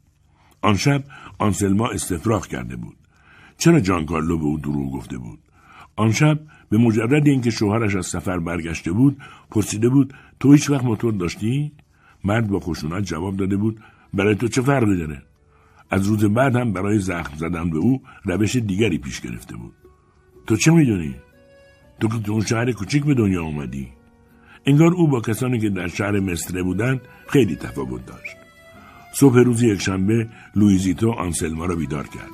S1: آن شب آنسلما استفراغ کرده بود. چرا جان کارلو به او دروغ گفته بود؟ آن شب به مجرد اینکه شوهرش از سفر برگشته بود پرسیده بود تو هیچ وقت موتور داشتی؟ مرد با خشونت جواب داده بود برای تو چه فرقی داره؟ از روز بعد هم برای زخم زدن به او روش دیگری پیش گرفته بود. تو چه می‌دونی؟ تو که تو اون شهر کوچیک به دنیا اومدی. انگار او با کسانی که در شهر مصره بودند خیلی تفاوت داشت. صبح روز یکشنبه لویزیتو آنسلما را بیدار کرد.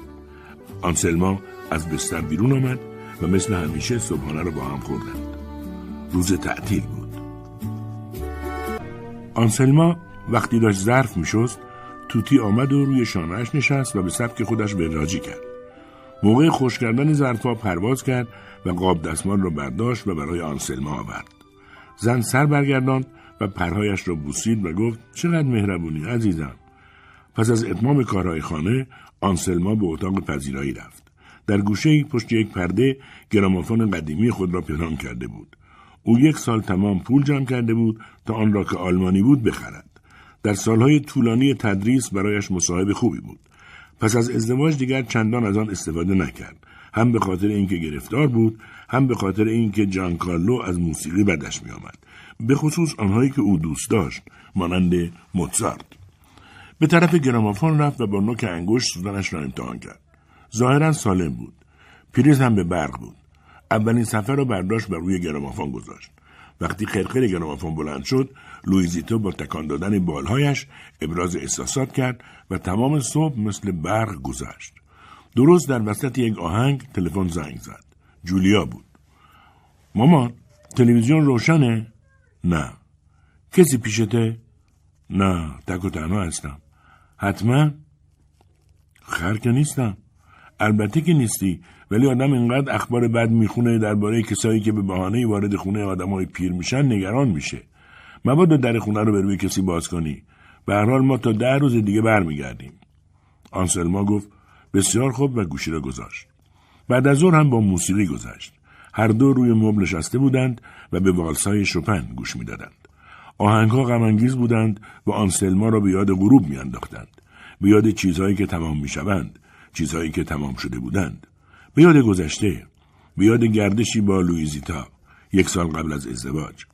S1: آنسلما از بستر بیرون آمد. و مثل همیشه صبحانه را با هم خوردند روز تعطیل بود. آنسلما وقتی داشت ظرف میشست توتی آمد و روی شانهش نشست و به سبک خودش راجی کرد. موقع خوش کردن ظرفها پرواز کرد و قاب دستمال را برداشت و برای آنسلما آورد. زن سر برگرداند و پرهایش را بوسید و گفت چقدر مهربونی عزیزم. پس از اتمام کارهای خانه آنسلما به اتاق پذیرایی رفت. در گوشه پشت یک پرده گرامافون قدیمی خود را پنهان کرده بود. او یک سال تمام پول جمع کرده بود تا آن را که آلمانی بود بخرد. در سالهای طولانی تدریس برایش مصاحب خوبی بود. پس از ازدواج دیگر چندان از آن استفاده نکرد. هم به خاطر اینکه گرفتار بود هم به خاطر اینکه جان کارلو از موسیقی بدش میآمد. به خصوص آنهایی که او دوست داشت مانند موتزارت به طرف گرامافون رفت و با نوک انگشت سوزنش را امتحان کرد. ظاهرا سالم بود. پریز هم به برق بود. اولین سفر را برداشت بر روی گرامافون گذاشت. وقتی قرقر گرامافون بلند شد لویزیتو با تکان دادن بالهایش ابراز احساسات کرد و تمام صبح مثل برق گذشت. درست در وسط یک آهنگ تلفن زنگ زد. جولیا بود. مامان تلویزیون روشنه؟ نه. کسی پیشته؟ نه تک و تنها هستم. حتما؟ خر که نیستم. البته که نیستی ولی آدم اینقدر اخبار بد می‌خونه درباره کسایی که به بهانه وارد خونه آدمای پیر میشن نگران میشه. مبادا در خونه رو به روی کسی باز کنی. به هر حال ما تا ده روز دیگه برمیگردیم. آنسلما گفت بسیار خوب و گوشی را گذاشت. بعد از ظهر هم با موسیقی گذشت. هر دو روی مبل نشسته بودند و به والسای شپن گوش می‌دادند. آهنگها غمانگیز بودند و آنسلما را به یاد غروب میانداختند. به یاد چیزهایی که تمام می‌شوند. چیزهایی که تمام شده بودند. به یاد گذشته به یاد گردشی با لویزیتا یک سال قبل از ازدواج.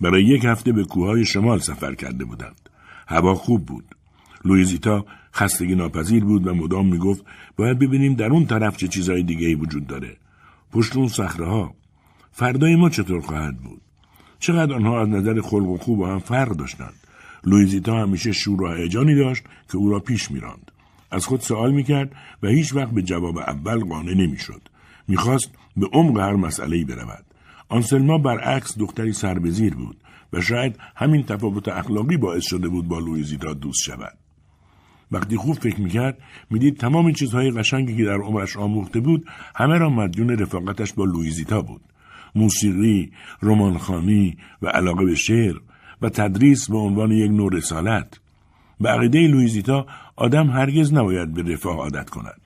S1: برای یک هفته به کوههای شمال سفر کرده بودند. هوا خوب بود. لویزیتا خستگی ناپذیر بود و مدام می‌گفت باید ببینیم در اون طرف چه چیزهای دیگه ای وجود داره. پشت اون صخره ها فردای ما چطور خواهد بود؟ چقدر آنها از نظر خلق و خوب با هم فرق داشتند. لویزیتا همیشه شور و هیجانی داشت که او را پیش میراند. از خود سوال می‌کرد و هیچ وقت به جواب اول قانع نمی‌شد. می‌خواست به عمق هر مسئله برود. آنسلما برعکس دختری سربزیر بود و شاید همین تفاوت اخلاقی باعث شده بود با لویزیتا دوست شود. وقتی خوب فکر می‌کرد می‌دید تمام چیزهای قشنگی که در عمرش آموخته بود همه را مدیون رفاقتش با لویزیتا بود. موسیقی رمانخانی و علاقه به شعر و تدریس به عنوان یک نوع رسالت. به عقیده لویزیتا آدم هرگز نباید به رفاه عادت کند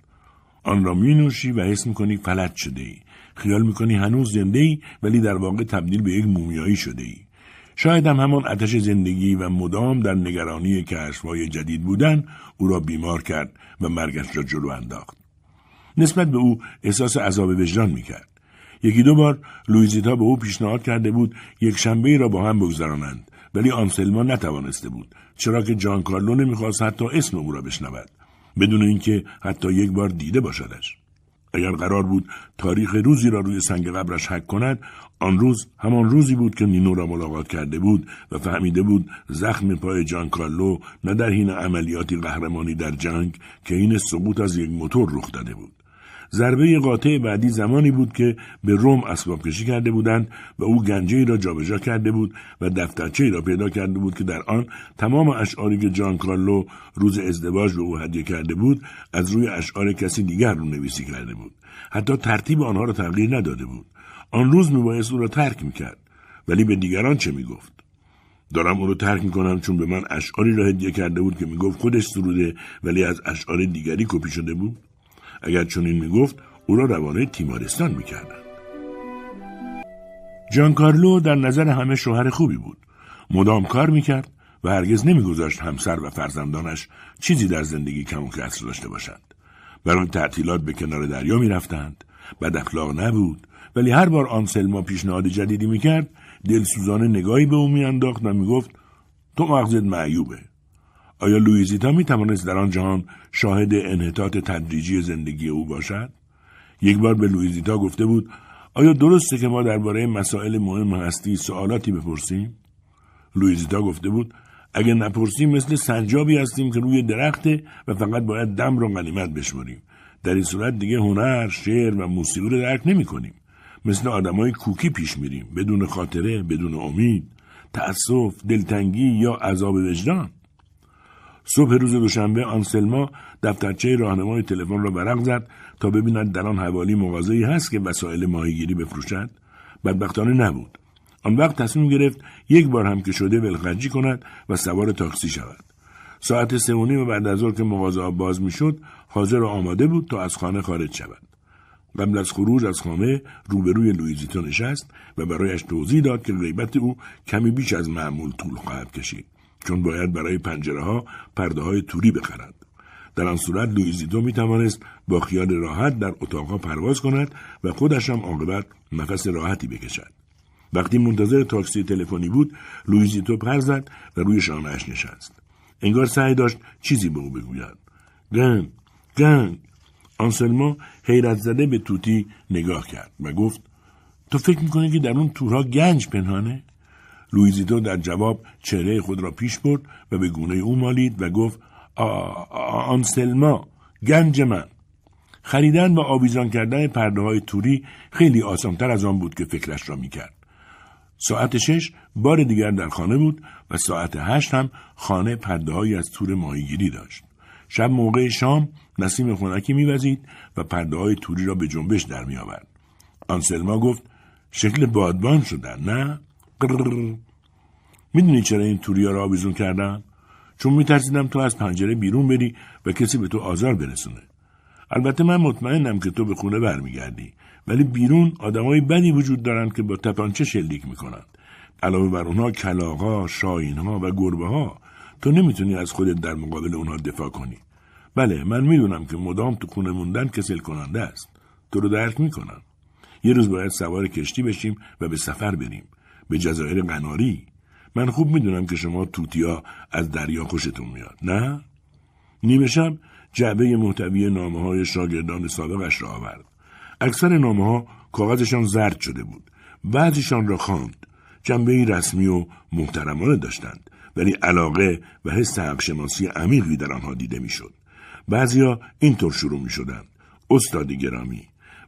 S1: آن را می نوشی و حس می‌کنی فلج شده ای خیال می‌کنی هنوز زنده ای ولی در واقع تبدیل به یک مومیایی شده ای شاید هم همان آتش زندگی و مدام در نگرانی کشفهای جدید بودن او را بیمار کرد و مرگش را جلو انداخت. نسبت به او احساس عذاب وجدان می‌کرد. یکی دو بار لویزیتا به او پیشنهاد کرده بود یک شنبه را با هم بگذرانند ولی آنسلما نتوانسته بود چرا که جان کارلو نمی‌خواست حتی اسم او را بشنود بدون اینکه حتی یک بار دیده باشدش. اگر قرار بود تاریخ روزی را روی سنگ قبرش حک کند آن روز همان روزی بود که نینو را ملاقات کرده بود و فهمیده بود زخم پای جان کارلو نه در حین عملیاتی قهرمانی در جنگ که این سقوط از یک موتور رخ داده بود. ضربه قاطع بعدی زمانی بود که به روم اسباب کشی کرده بودند و او گنجه را جابجا کرده بود و دفترچه را پیدا کرده بود که در آن تمام اشعاری که جان کارلو روز ازدواج به او هدیه کرده بود از روی اشعار کسی دیگر رو نویسی کرده بود. حتی ترتیب آنها را تغییر نداده بود. آن روز میبایست او را ترک می‌کرد. ولی به دیگران چه می‌گفت؟ دارم او را ترک می‌کنم چون به من اشعاری را هدیه کرده بود که می‌گفت خودش سروده ولی از اشعار دیگری کپی شده بود؟ اگر چنین می‌گفت او را روانه تیمارستان می‌کردند. جان کارلو در نظر همه شوهر خوبی بود. مدام کار می‌کرد و هرگز نمیگذاشت همسر و فرزندانش چیزی در زندگی کم و کسر داشته باشند. برای تعطیلات به کنار دریا می‌رفتند. بد اخلاق نبود ولی هر بار آنسلما پیشنهاد جدیدی می‌کرد دلسوزانه نگاهی به او میانداخت و می‌گفت تو مغزت معیوبه. آیا لویزیتا می توانست در آن جهان شاهد انحطاط تدریجی زندگی او باشد؟ یک بار به لویزیتا گفته بود آیا درسته که ما درباره مسائل مهم هستی سوالاتی بپرسیم؟ لویزیتا گفته بود اگر نپرسیم مثل سنجابی هستیم که روی درخته و فقط باید دم را غنیمت بشماریم. در این صورت دیگه هنر، شعر و موسیقی رو درک نمی کنیم. مثل آدمای کوکی پیش میریم بدون خاطره، بدون امید، تأسف، دلتنگی یا عذاب وجدان. صبح روز دوشنبه آنسلما دفترچه راهنمای تلفن را ورق زد تا ببیند در آن حوالی مغازه‌ای هست که وسایل ماهیگیری بفروشد. بدبختانه نبود. آن وقت تصمیم گرفت یک بار هم که شده ولخرجی کند و سوار تاکسی شود. ساعت سه و بعد از ظهر که مغازه باز می‌شد حاضر و آماده بود تا از خانه خارج شود. قبل از خروج از خانه روبروی لویزیتو نشست و برایش توضیح داد که غیبت او کمی بیش از معمول طول خواهد کشید. چون باید برای پنجره ها پرده های توری بخرد. در آن صورت لویزیتو می توانست با خیال راحت در اتاقها پرواز کند و خودش هم عاقبت نفس راحتی بکشد. وقتی منتظر تاکسی تلفنی بود لویزیتو پر زد و روی شانهاش نشست. انگار سعی داشت چیزی به او بگوید. گنج گنج. آنسلما حیرت زده به طوطی نگاه کرد و گفت تو فکر می‌کنی که در اون تورها گنج پنهانه؟ لویزیتو در جواب چهره خود را پیش برد و به گونه او مالید و گفت آنسلما گنج من خریدن و آویزان کردن پرده های توری خیلی آسانتر از آن بود که فکرش را می‌کرد ساعت شش بار دیگر در خانه بود و ساعت هشت هم خانه پرده از تور ماهیگیری داشت. شب موقع شام نسیم خونکی میوزید و پرده های توری را به جنبش در می آورد. آنسلما گفت شکل بادبان شدن نه؟ می‌دونی چرا این توری ها را آویزون کردم؟ چون میترسیدم تو از پنجره بیرون بری و کسی به تو آزار برسونه. البته من مطمئنم که تو به خونه برمیگردی ولی بیرون آدمای بدی وجود دارند که با تپانچه شلیک می‌کنند. علاوه بر اونها کلاغا شاینها و گربه ها تو نمی‌تونی از خودت در مقابل اونها دفاع کنی. بله من می‌دونم که مدام تو خونه موندن کسل کننده است. تو رو درک می‌کنم یه روز باید سوار کشتی بشیم و به سفر بریم. به جزایر قناری. من خوب می‌دونم که شما توتیا از دریا خوشتون میاد نه نیمه شب جعبه محتوی نامه های شاگردان سابقش را آورد اکثر نامه ها کاغذشان زرد شده بود. بعضیشان را خواند. جنبه رسمی و محترمانه داشتند ولی علاقه و حس حقشناسی عمیقی در آنها دیده می‌شد. بعضیها اینطور شروع می شدند. استادی گرامی.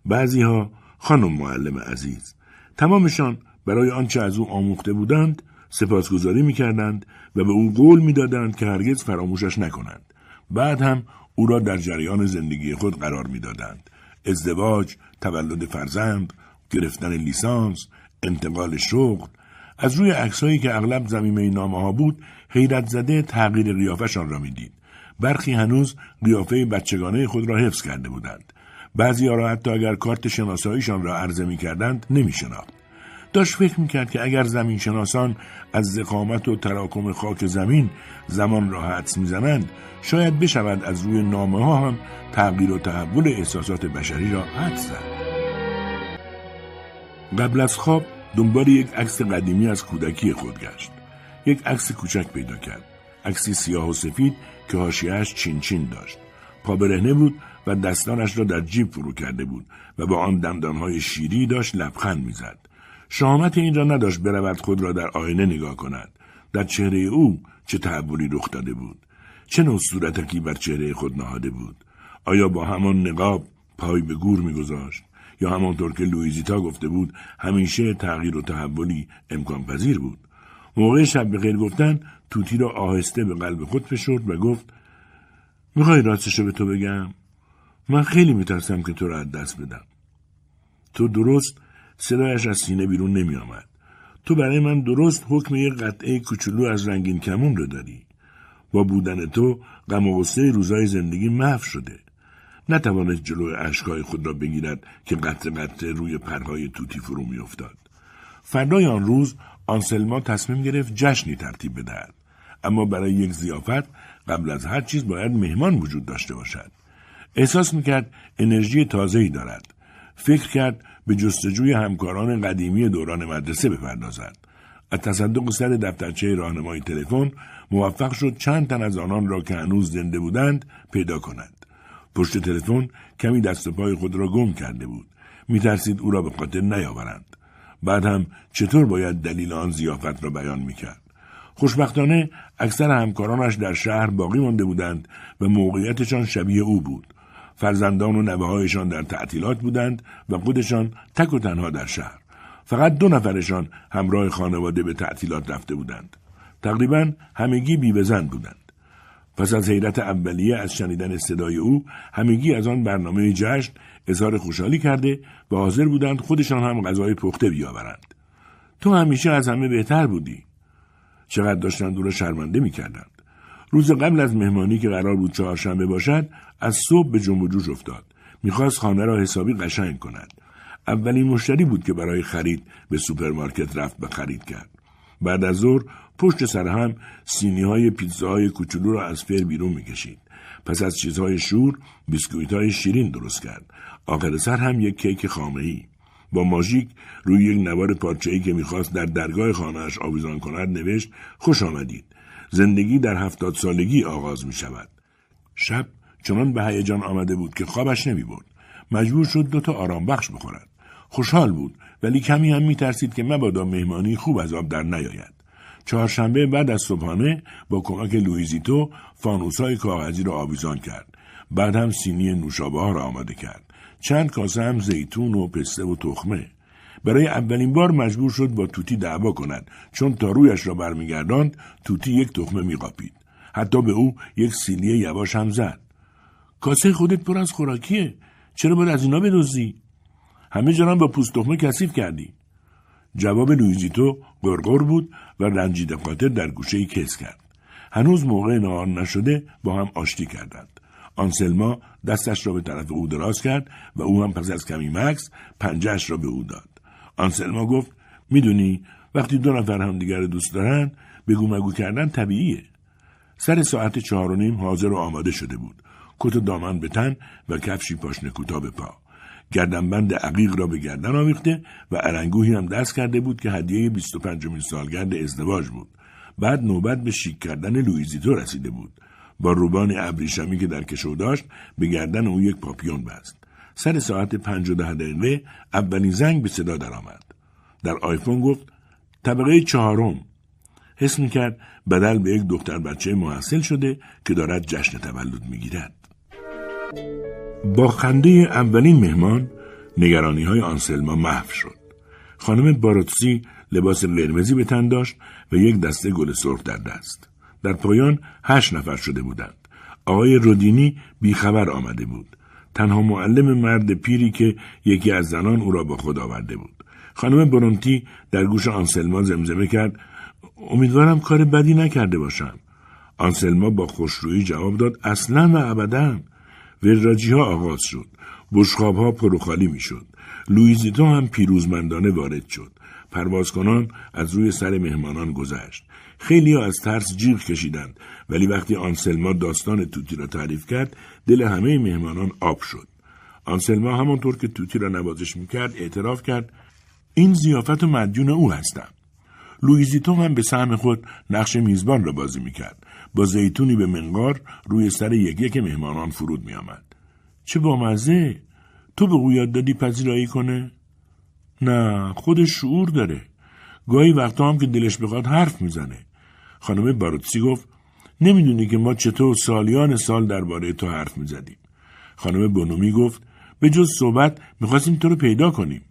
S1: بعضیها خانم معلم عزیز. تمامشان برای آنچه از او آموخته بودند سپاسگزاری می کردند و به او قول می دادند که هرگز فراموشش نکنند. بعد هم او را در جریان زندگی خود قرار می دادند. ازدواج، تولد فرزند، گرفتن لیسانس، انتقال شغل از روی عکسهایی که اغلب زمینه نامه ها بود حیرت زده تغییر قیافشان را می‌دید برخی هنوز قیافه بچگانه خود را حفظ کرده بودند بعضی را حتی اگر کارت شناساییشان را عرضه می کردند نمی شناخت. داشت فکر می‌کرد که اگر زمین شناسان از زقامت و تراکم خاک زمین زمان را حدس می‌زنند شاید بشود از روی نامه ها هم تغییر و تحول احساسات بشری را حدس زد. قبل از خواب دنبال یک عکس قدیمی از کودکی خود گشت. یک عکس کوچک پیدا کرد. عکسی سیاه و سفید که حاشیهاش چین چین داشت. پا برهنه بود و دستانش را در جیب فرو کرده بود و با آن دندانهای شیری داشت لبخند می‌زد. شامت این را نداشت برود خود را در آینه نگاه کند. در چهره او چه تحولی رخ داده بود؟ چه نوع صورتکی بر چهره خود نهاده بود؟ آیا با همان نقاب پای به گور میگذاشت؟ یا همانطور که لویزیتا گفته بود همیشه تغییر و تحولی امکان پذیر بود؟ موقع شب به غیر گفتن توتی را آهسته به قلب خود فشرد و گفت می‌خوای راستشو به تو بگم؟ من خیلی میترسم که تو را از دست بدم. تو درست صدایش از سینه بیرون نمی آمد. تو برای من درست حکم یک قطعه کوچولو از رنگین کمون رو داری. با بودن تو غم و غصه روزای زندگی محو شده. نتوانست جلوی اشکای خود را بگیرد که قطع قطع روی پرهای توتی فرو میافتاد. فردای آن روز آنسلما تصمیم گرفت جشنی ترتیب بدهد. اما برای یک زیافت قبل از هر چیز باید مهمان وجود داشته باشد. احساس می‌کرد انرژی تازه‌ای دارد. فکر کرد به جستجوی همکاران قدیمی دوران مدرسه بپردازد. از تصدق سر دفترچه راهنمای تلفن موفق شد چند تن از آنان را که هنوز زنده بودند پیدا کند. پشت تلفن کمی دست پای خود را گم کرده بود. میترسید او را به خاطر نیاورند. بعد هم چطور باید دلیل آن زیافت را بیان می‌کرد. خوشبختانه اکثر همکارانش در شهر باقی مانده بودند و موقعیتشان شبیه او بود. فرزندان و نوههایشان در تعطیلات بودند و خودشان تک و تنها در شهر. فقط دو نفرشان همراه خانواده به تعطیلات رفته بودند. تقریبا همگی بیوزن بودند. پس از حیرت اولیه از شنیدن صدای او همگی از آن برنامه جشن اظهار خوشحالی کرده و حاضر بودند خودشان هم غذای پخته بیاورند. تو همیشه از همه بهتر بودی. چقدر داشتند او را شرمنده می‌کردند. روز قبل از مهمانی که قرار بود چهارشنبه باشد از صبح به جنب جوش افتاد. می‌خواست خانه را حسابی قشنگ کند. اولین مشتری بود که برای خرید به سوپرمارکت رفت و خرید کرد. بعد از ظهر پشت سر هم سینی های پیتزاهای کوچولو را از فر بیرون می‌کشید. پس از چیزهای شور بیسکویت های شیرین درست کرد. آخر سر هم یک کیک خامه ای با ماژیک روی یک نوار پارچه ای که می‌خواست در درگاه خانهاش آویزان کند نوشت خوش آمدید. زندگی در هفتاد سالگی آغاز می شود شب چنان به هیجان آمده بود که خوابش نمی برد. مجبور شد دوتا آرام بخش بخورد. خوشحال بود ولی کمی هم میترسید که مبادا مهمانی خوب از آب در نیاید. چهارشنبه بعد از صبحانه با کمک لویزیتو فانوسای کاغذی را آویزان کرد. بعد هم سینی نوشابه ها را آماده کرد. چند کاسه هم زیتون و پسته و تخمه. برای اولین بار مجبور شد با توتی دعوا کند. چون تا رویش را برمیگرداند توتی یک تخمه میقاپید. حتی به او یک سیلی یواش هم زد. کاسه خودت پر از خوراکیه. چرا باید از اینا بدزدی همه جران با پوست تخمه کثیف کردی. جواب لویزیتو گرگر بود و رنجیده قاطر در گوشه کس کرد. هنوز موقع نهار نشده با هم آشتی کردند. آنسلما دستش را به طرف او دراز کرد و او هم پس از کمی مکس پنجهش را به او داد. آنسلما گفت می‌دونی وقتی دو نفر همدیگر دوست دارن بگو مگو کردن طبیعیه. سر ساعت چهار و نیم حاضر و آماده شده بود. کت دامن به تن و کفشی پاشنه کوتاه به پا. گردنبند عقیق را به گردن آویخته و ارنگوهی هم دست کرده بود که هدیه 25 سالگرد ازدواج بود. بعد نوبت به شیک کردن لویزیتو رسیده بود. با روبان ابریشمی که در کشو داشت به گردن او یک پاپیون بست. سر ساعت پنج و ده دقیقه اولین زنگ به صدا درآمد. در آیفون گفت طبقه چهارم. حس کرد بدل به یک دختر بچه محصل شده که دارد جشن تولد می‌گیرد. با خنده اولین مهمان نگرانی های آنسلما محو شد. خانم باروتسی لباس قرمزی به تن داشت و یک دسته گل سرخ در دست. در پایان هشت نفر شده بودند. آقای رودینی بیخبر آمده بود. تنها معلم مرد پیری که یکی از زنان او را با خود آورده بود. خانم برونتی در گوش آنسلما زمزمه کرد امیدوارم کار بدی نکرده باشم. آنسلما با خوشرویی جواب داد اصلا و ابدا. وراجی ها آغاز شد. بشخاب ها پروخالی می شد لویزیتو هم پیروزمندانه وارد شد. پروازکنان از روی سر مهمانان گذشت. خیلی ها از ترس جیغ کشیدند. ولی وقتی آنسلما داستان توتی را تعریف کرد دل همه مهمانان آب شد. آنسلما همانطور که توتی را نوازش می‌کرد اعتراف کرد این زیافت و مدیون او هستم. لویزیتو هم به سهم خود نقش میزبان را بازی می‌کرد. با زیتونی به منقار روی سر یک یک مهمانان فرود میآمد. چه بامزه تو به یاد دادی پذیرایی کنه؟ نه خودش شعور داره. گاهی وقتا هم که دلش بخواد حرف می‌زنه. خانم باروتسی گفت نمی‌دونی که ما چطور سالیان سال درباره تو حرف می‌زدیم. خانم بونومی گفت به جز صحبت می‌خواستیم تو رو پیدا کنیم.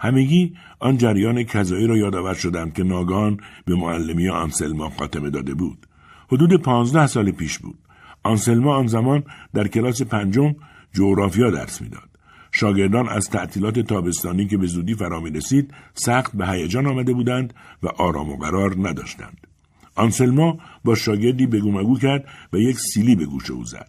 S1: همگی آن جریان کذایی را یادآور شدند که ناگان به معلمی آنسلما خاتمه داده بود. حدود پانزده سال پیش بود آنسلما آن زمان در کلاس پنجم جغرافیا درس می‌داد شاگردان از تعطیلات تابستانی که به زودی فرا می رسید سخت به هیجان آمده بودند و آرام و قرار نداشتند. آنسلما با شاگردی بگو مگو کرد و یک سیلی به گوش او زد.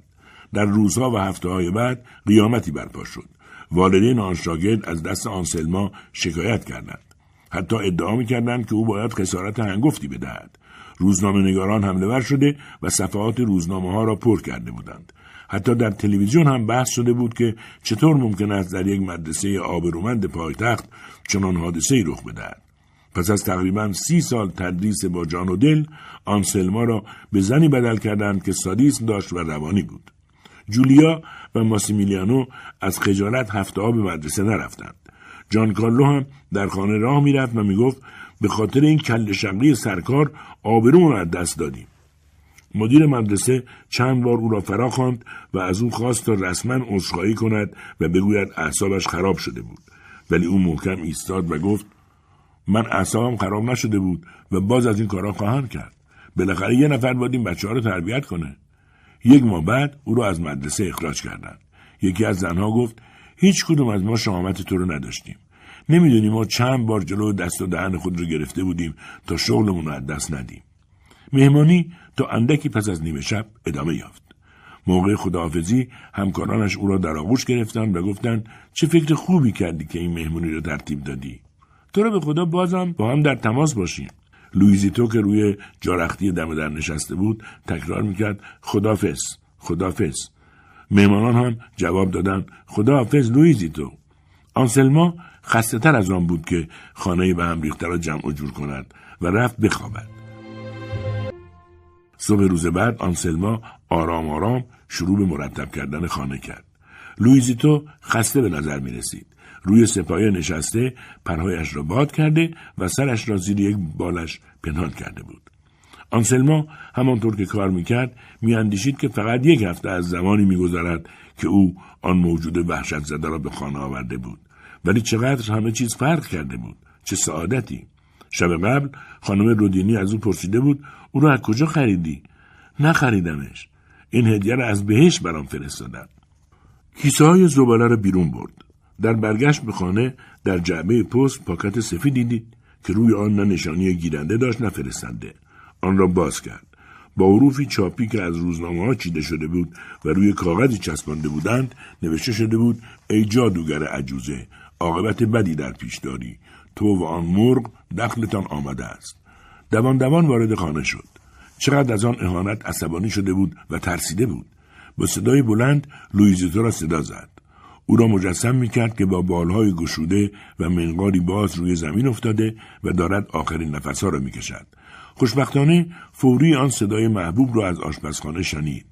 S1: در روزها و هفته های بعد قیامتی برپا شد. والدین آن شاگرد از دست آنسلما شکایت کردند. حتی ادعا می کردند که او باید خسارت هنگفتی بدهد. روزنامه نگاران حمله ور شده و صفحات روزنامه ها را پر کرده بودند. حتی در تلویزیون هم بحث شده بود که چطور ممکن است در یک مدرسه آبرومند پایتخت چنان حادثه رخ بدهد. پس از تقریبا سی سال تدریس با جان و دل آنسلما را به زنی بدل کردند که سادیسم داشت و روانی بود. جولیا و ماسیمیلیانو از خجالت هفته به مدرسه نرفتند. جان کارلو هم در خانه راه می‌رفت و می‌گفت به خاطر این کل شقی سرکار آبرومون از دست دادیم. مدیر مدرسه چند بار او را فرا خواند و از او خواست تا رسما عذرخواهی کند و بگوید اعصابش خراب شده بود. ولی او محکم ایستاد و گفت من اعصابم خراب نشده بود و باز از این کارا خواهم کرد. بالاخره یه نفر باید این بچه ها رو تربیت کنه. یک ماه بعد او را از مدرسه اخراج کردند. یکی از زنها گفت هیچ کدوم از ما شهامت تو رو نداشتیم. نمی‌دونیم ما چند بار جلو دست و دهن خود رو گرفته بودیم تا شغلمون رو از دست ندیم مهمانی تا اندکی پس از نیمه شب ادامه یافت. موقع خداحافظی همکارانش او را در آغوش گرفتند و گفتند چه فکر خوبی کردی که این مهمونی را ترتیب دادی. تو را به خدا بازم با هم در تماس باشیم. لویزیتو که روی جارختی دم در نشسته بود تکرار می‌کرد خدافس خدافس مهمانان هم جواب دادن خداحافظ لویزیتو آنسلما خسته تر از آن بود که خانه به هم ریخته را جمع و جور کند و رفت بخوابد صبح روز بعد آنسلما آرام آرام شروع به مرتب کردن خانه کرد لویزیتو خسته به نظر می رسید. روی سپایه نشسته پرهایش را باد کرده و سرش را زیر یک بالش پنهان کرده بود. آنسلما همانطور که کار می‌کرد میاندیشید که فقط یک هفته از زمانی میگذرد که او آن موجود وحشت زده را به خانه آورده بود ولی چقدر همه چیز فرق کرده بود. چه سعادتی. شب قبل خانم رودینی از او پرسیده بود او را از کجا خریدی؟ نخریدمش. این هدیه را از بهش برام فرستادم کیسه های زباله را بیرون برد. در برگشت به خانه در جعبه پست پاکت سفیدی دید که روی آن نه نشانی گیرنده داشت نه فرستنده. آن را باز کرد. با حروفی چاپی که از روزنامه ها چیده شده بود و روی کاغذی چسبانده بودند نوشته شده بود ای جادوگر عجوزه عاقبت بدی در پیش داری تو و آن مرغ دخلتان آمده است دوان دوان وارد خانه شد چقدر از آن اهانت عصبانی شده بود و ترسیده بود با صدای بلند لویزیتو را صدا زد او را مجسم می کرد که با بالهای گشوده و منقاری باز روی زمین افتاده و دارد آخرین نفسها را می کشد. خوشبختانه فوری آن صدای محبوب را از آشپزخانه شنید.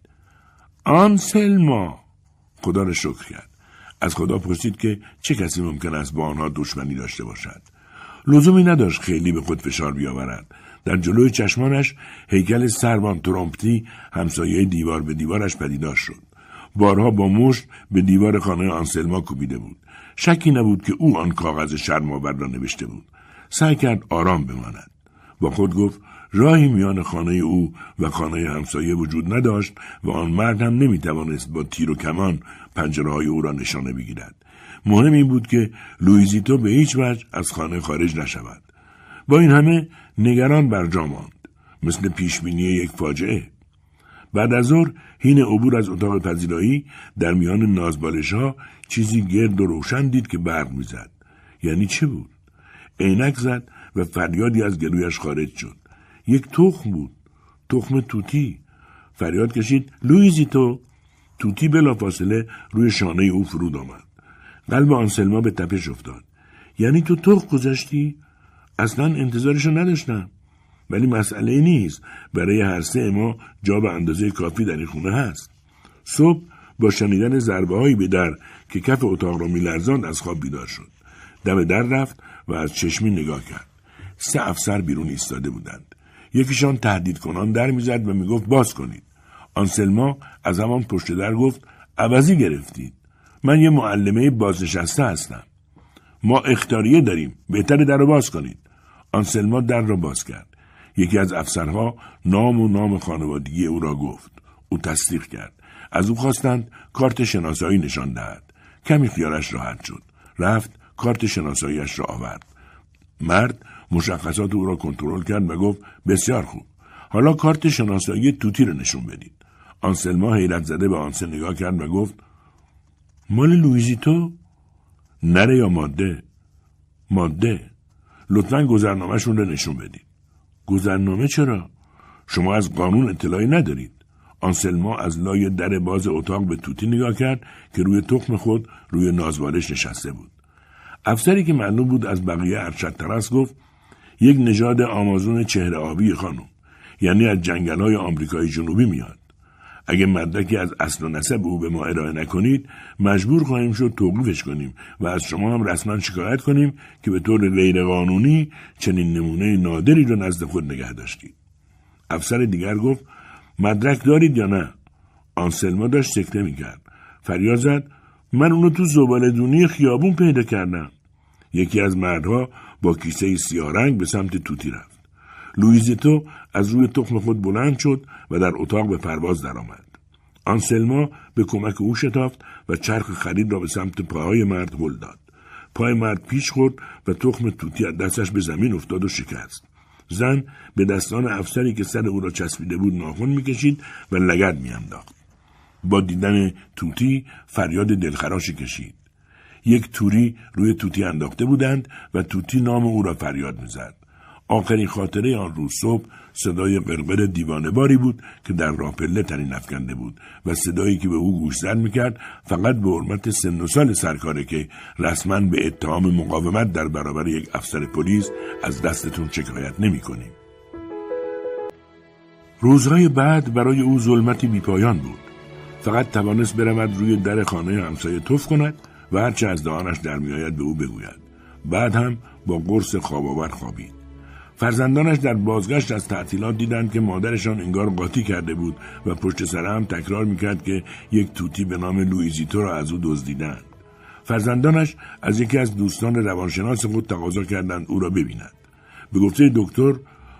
S1: آن سلما خدا را شکر کرد. از خدا پرسید که چه کسی ممکن است با آنها دشمنی داشته باشد. لزومی نداشت خیلی به خود فشار بیاورد. در جلوی چشمانش هیکل سروان ترومپتی همسایه دیوار به دیوارش پدیدار شد. بارها با مشت به دیوار خانه آنسلما کوبیده بود. شکی نبود که او آن کاغذ شرمآور را نوشته بود. سعی کرد آرام بماند. با خود گفت راهی میان خانه او و خانه همسایه وجود نداشت و آن مرد هم نمی‌توانست با تیر و کمان پنجره های او را نشانه بگیرد. مهم این بود که لویزیتو به هیچ وجه از خانه خارج نشود. با این همه نگران بر جا ماند مثل پیشبینی یک فاجعه بعد از ظهر هین عبور از اتاق پذیرایی در میان نازبالش ها چیزی گرد و روشن دید که برق می‌زد یعنی چه بود عینک زد و فریادی از گلویش خارج شد یک تخم بود. تخم توتی. فریاد کشید لویزی تو. توتی بلافاصله روی شانه او فرود آمد. قلب آنسلما به تپش افتاد. یعنی تو تخم گذاشتی اصلا انتظارشو نداشتم. ولی مسئله نیست. برای هر سه ما جا به اندازه کافی در این خونه هست. صبح با شنیدن ضربه هایی به در که کف اتاق را میلرزاند از خواب بیدار شد. دم در رفت و از چشمی نگاه کرد. سه افسر بیرون ایستاده بودند. یکیشان تهدید کنان در می‌زد و می‌گفت باز کنید. آنسلما از همان پشت در گفت عوضی گرفتید. من یه معلمه بازنشسته هستم. ما اختاریه داریم. بهتر در رو باز کنید. آنسلما در را باز کرد. یکی از افسرها نام و نام خانوادگی او را گفت. او تصدیق کرد. از او خواستند کارت شناسایی نشان دهد. کمی خیالش راحت شد. رفت کارت شناساییش را آورد. مرد مشخصات او را کنترل کرد و گفت بسیار خوب. حالا کارت شناسایی توتی را نشون بدید. آنسلما حیرت زده به آنسه نگاه کرد و گفت مال لویزی تو؟ نره یا ماده؟ ماده. لطفا گذرنامهشون رو نشون بدید. گذرنامه چرا؟ شما از قانون اطلاعی ندارید. آنسلما از لای در باز اتاق به توتی نگاه کرد که روی تخم خود روی نازوارش نشسته بود. افسری که معلوم بود از بقیه ارشد ترس گفت یک نژاد آمازون چهره آبی خانم یعنی از جنگل های آمریکای جنوبی میاد. اگه مدرکی از اصل و نسب او به ما ارائه نکنید مجبور خواهیم شد توقیفش کنیم و از شما هم رسما شکایت کنیم که به طور غیرقانونی چنین نمونه نادری رو نزد خود نگه داشتید. افسر دیگر گفت مدرک دارید یا نه؟ آنسلما داشت سکته می‌کرد. فریاد زد من اونو تو زباله دونی خیابون پیدا کردم. یکی از مردها با کیسه سیارنگ به سمت توتی رفت لویزیتو از روی تخم خود بلند شد و در اتاق به پرواز درآمد. آنسلما به کمک او شتافت و چرخ خرید را به سمت پاهای مرد هل داد. پای مرد پیش خورد و تخم توتی از دستش به زمین افتاد و شکست. زن به دستان افسری که سر او را چسبیده بود ناخن می‌کشید و لگد میانداخت. با دیدن توتی فریاد دلخراشی کشید. یک توری روی توتی انداخته بودند و توتی نام او را فریاد می‌زد. آخرین خاطره آن روز صبح صدای قرقر دیوانه باری بود که در راه پله تنین افکنده بود و صدایی که به او گوش زد می‌کرد فقط به حرمت سن و سال سرکاره که رسما به اتهام مقاومت در برابر یک افسر پلیس از دستتون شکایت نمی کنیم. روزهای بعد برای او ظلمتی بیپایان بود. فقط توانست برود روی در خانه همسایه توف کند و هرچه از دهانش در میآید به او بگوید. بعد هم با قرص خواب خوابید. فرزندانش در بازگشت از تعطیلات دیدند که مادرشان انگار قاطی کرده بود و پشت سر هم تکرار می‌کرد که یک توتی به نام لویزیتو را از او دزدیدند. فرزندانش از یکی از دوستان روانشناس خود تقاضا کردند او را ببیند. به گفته دکتر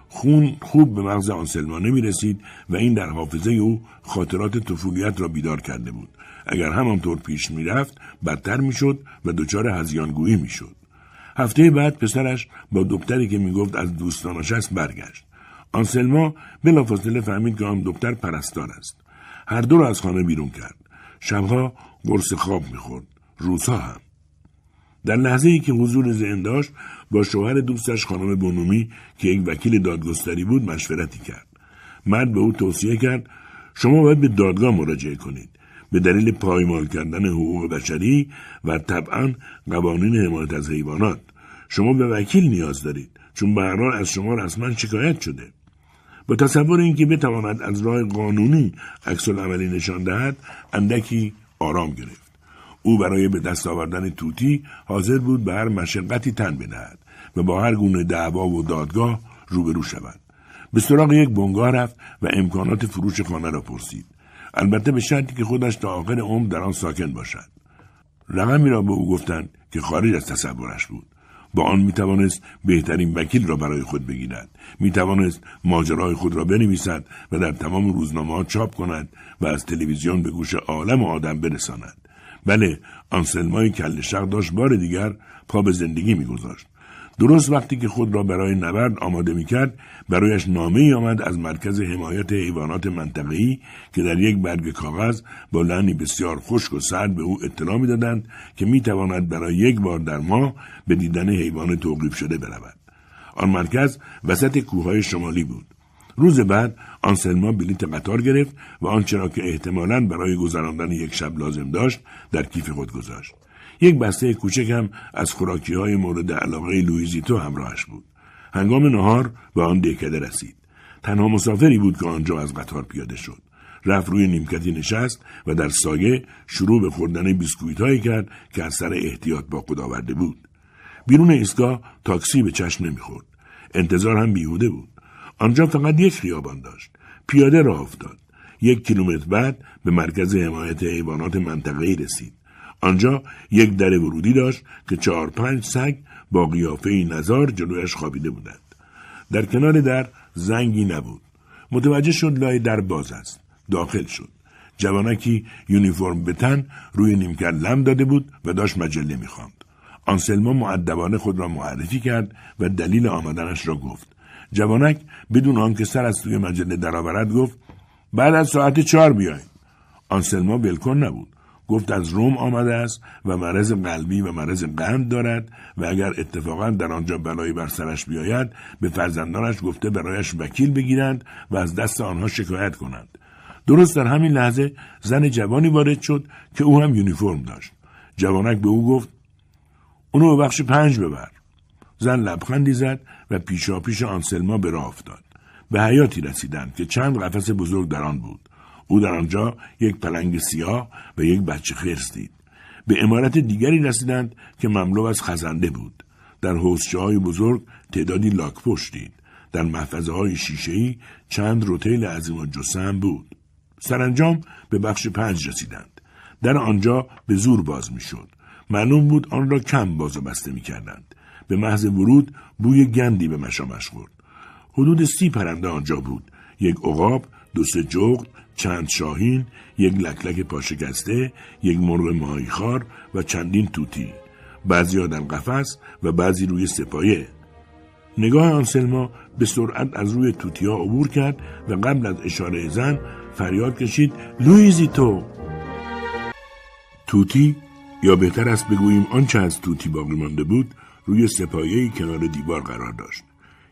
S1: خون خوب به مغز آنسلما نمی رسید و این در حافظه او خاطرات طفولیت را بیدار کرده بود. اگر همانطور پیش می‌رفت بدتر می‌شد و دچار هزیانگویی می‌شد. هفته بعد پسرش با دکتری که می‌گفت از دوستانش است برگشت. آنسلما بلافاصله فهمید که آن دکتر پرستار است. هر دو را از خانه بیرون کرد. شبها قرص خواب می‌خورد. روزها هم. در لحظه ای که حضور ذهن داشت با شوهر دوستش خانم بونومی که یک وکیل دادگستری بود مشورتی کرد. مرد به او توصیه کرد شما باید به دادگاه مراجعه کنید. به دلیل پایمال کردن حقوق بشری و طبعا قوانین حمایت از حیوانات. شما به وکیل نیاز دارید چون به از شما رسما شکایت شده. با تصور اینکه بتواند از راه قانونی عکس عملی نشان دهد اندکی آرام گرفت. او برای به دست آوردن توتی حاضر بود به هر مشقتی تن بدهد و با هر گونه دعوا و دادگاه روبرو شود. به سراغ یک بنگاه رفت و امکانات فروش خانه را پرسید. البته به شرطی که خودش تا آخر عمر در آن ساکن باشد. رقمی را به او گفتند که خارج از تصورش بود. با آن می توانست بهترین وکیل را برای خود بگیرد. می توانست ماجرای خود را بنویسد و در تمام روزنامه ها چاپ کند و از تلویزیون به گوش عالم و آدم برساند. بله آنسلمای کل شق داشت بار دیگر پا به زندگی میگذاشت. درست وقتی که خود را برای نبرد آماده می کرد برایش نامه ای آمد از مرکز حمایت حیوانات منطقه‌ای که در یک برگ کاغذ با لعنی بسیار خشک و سرد به او اطلاع می‌دادند که می تواند برای یک بار در ماه به دیدن حیوان توقیف شده برود. آن مرکز وسط کوههای شمالی بود. روز بعد آنسلما بلیت قطار گرفت و آنچه که احتمالا برای گذراندن یک شب لازم داشت در کیف خود گذاشت. یک بسته کوچک هم از خوراکی های مورد علاقه لویزیتو همراهش بود. هنگام نهار به آن دهکده رسید. تنها مسافری بود که آنجا از قطار پیاده شد. رفت روی نیمکتی نشست و در سایه شروع به خوردن بیسکویت هایی کرد که از سر احتیاط با خود آورده بود. بیرون ایستگاه تاکسی به چشم نمی‌خورد. انتظار هم بیهوده بود. آنجا فقط یک خیابان داشت. پیاده راه افتاد. یک کیلومتر بعد به مرکز حمایت حیوانات منطقه‌ای رسید. آنجا یک در ورودی داشت که چهار پنج سگ با قیافه نزار جلویش خوابیده بودند. در کنار در زنگی نبود. متوجه شد لای در باز است. داخل شد. جوانکی یونیفرم به تن روی نیمکت لم داده بود و داشت مجله می‌خواند. آنسلما معدبانه خود را معرفی کرد و دلیل آمدنش را گفت. جوانک بدون آنکه سر از توی مجله درآورد گفت بعد از ساعت چهار بیاین. آنسلما بلکن نبود. گفت از روم آمده است و مرض قلبی و مرض قند دارد و اگر اتفاقا در آنجا بلایی بر سرش بیاید به فرزندانش گفته برایش وکیل بگیرند و از دست آنها شکایت کنند. درست در همین لحظه زن جوانی وارد شد که او هم یونیفرم داشت. جوانک به او گفت اونو به بخش پنج ببر. زن لبخندی زد و پیشا پیش آنسلما به راه افتاد. به حیاتی رسیدند که چند قفس بزرگ در آن بود. او در آنجا یک پلنگ سیاه و یک بچه خرس دید. به امارت دیگری رسیدند که مملو از خزنده بود. در حوزچه های بزرگ تعدادی لاک پشت دید. در محفظه های شیشهی چند روتیل و جسم بود. سرانجام به بخش پنج رسیدند. در آنجا به زور باز می‌شد. معلوم بود آن را کم باز و بسته می کردند. به محض ورود بوی گندی به مشامش خورد. حدود سی پرنده آنجا بود. یک عقاب، دو سه جغد، چند شاهین، یک لکلک پاشکسته، یک مرغ ماهیخوار و چندین توتی. بعضی در قفس و بعضی روی سپایه. نگاه آنسلما به سرعت از روی توتی ها عبور کرد و قبل از اشاره زن فریاد کشید لویزی تو توتی یا بهتر است بگوییم آنچه از توتی باقی مانده بود روی سپایه کنار دیوار قرار داشت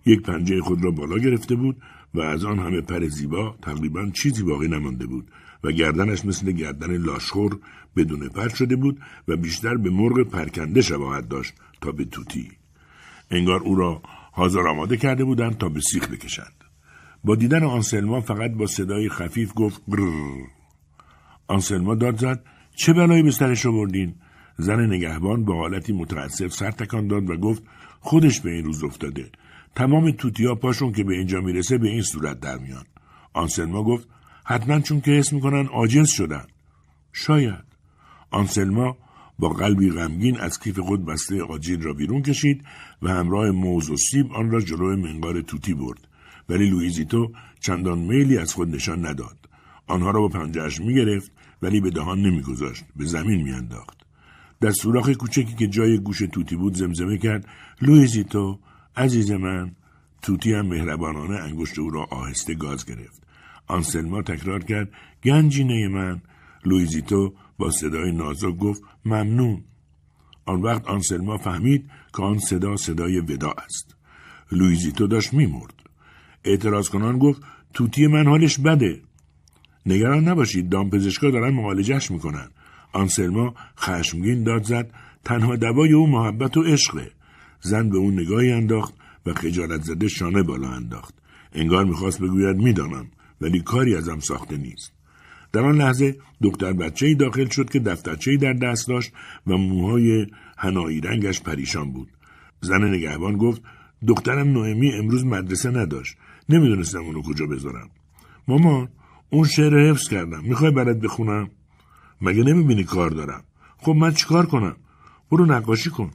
S1: یک پنجه خود را بالا گرفته بود و از آن همه پر زیبا تقریبا چیزی باقی نمانده بود و گردنش مثل گردن لاشخور بدون پر شده بود و بیشتر به مرغ پرکنده شباهت داشت تا به توتی. انگار او را حاضر آماده کرده بودند تا به سیخ بکشند. با دیدن آنسلما فقط با صدای خفیف گفت برر. آنسلما داد زد چه بلایی به سرش آوردین؟ زن نگهبان با حالتی متاسف سر تکان داد و گفت خودش به این روز افتاده. تمام توتیا پاشون که به اینجا می‌رسه به این صورت در میان. آنسلما گفت حتما چون که حس می‌کنن عاجز شدن. شاید. آنسلما با قلبی غمگین از کیف خود بسته آجیل را بیرون کشید و همراه موز و سیب آن را جلوی منقار توتی برد. ولی لویزیتو چندان میلی از خود نشان نداد. آنها را با پنجهاش می‌گرفت ولی به دهان نمیگذاشت به زمین میانداخت. در سوراخ کوچکی که جای گوش طوطی بود زمزمه کرد لویزیتو عزیز من طوطی هم مهربانانه انگشت او را آهسته گاز گرفت. آنسلما تکرار کرد گنجینه من. لویزیتو با صدای نازک گفت ممنون. آن وقت آنسلما فهمید که آن صدا صدای وداع است. لویزیتو داشت میمرد. اعتراض کنان گفت طوطی من حالش بده. نگران نباشید دامپزشکا دارن معالجهش می‌کنن. آنسلما خشمگین داد زد تنها دوای او محبت و عشقه. زن به اون نگاهی انداخت و خجالت زده شانه بالا انداخت. انگار می‌خواست بگوید می‌دانم ولی کاری ازم ساخته نیست. در آن لحظه دکتر بچه داخل شد که دفترچه در دست داشت و موهای هنایی رنگش پریشان بود. زن نگهبان گفت دخترم نوئمی امروز مدرسه نداشت. نمی‌دونستم اونو کجا بذارم. مامان اون شعر حفظ کردم. می‌خوای برات بخونم؟ مگه نمی‌بینی کار دارم. خب من چیکار کنم؟ برو نقاشی کن.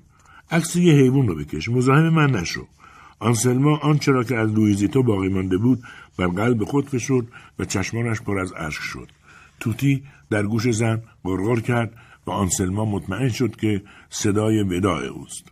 S1: عکس یه حیوان رو بکش. مزاحم من نشو. آنسلما آنچه را که از لویزیتو باقی مانده بود بر قلب خود فشرد و چشمانش پر از اشک شد. توتی در گوش زن غرغر کرد و آنسلما مطمئن شد که صدای وداع اوست.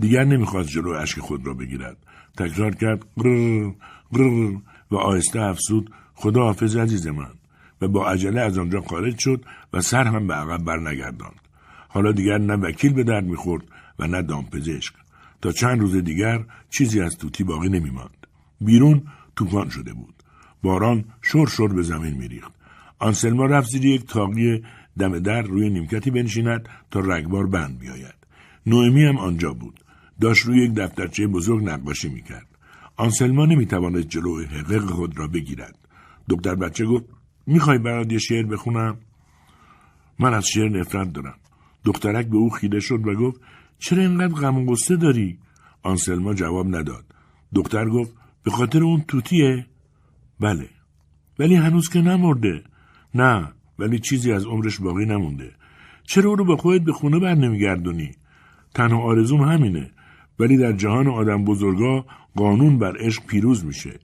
S1: دیگر نمی‌خواست جلو اشک خود را بگیرد. تکرار کرد قرر قرر و آهسته افسود خدا حافظ عزیز من. و با عجله از آنجا خارج شد و سر هم به عقب برنگرداند. حالا دیگر نه وکیل به درد می‌خورد و نه دامپزشک. تا چند روز دیگر چیزی از توتی باقی نمیماند. بیرون طوفان شده بود. باران شور شور به زمین میریخت. آنسلما رفت زیر یک تاقی دم در روی نیمکتی بنشیند تا رگبار بند بیاید. نوئمی هم آنجا بود. داشت روی یک دفترچه بزرگ نقاشی می‌کرد. آنسلما نمی‌توانست جلو حقق خود را بگیرد. دکتر بچه گفت می‌خوای برات یه شعر بخونم؟ من از شعر نفرت دارم. دخترک به او خیره شد و گفت چرا اینقدر غم و غصه داری؟ آنسلما جواب نداد. دختر گفت به خاطر اون توتیه؟ بله. ولی هنوز که نمرده. نه ولی چیزی از عمرش باقی نمونده. چرا او رو با خودت به خونه بر نمیگردونی؟ تنها آرزوم همینه. ولی در جهان آدم بزرگا قانون بر عشق پیروز میشه.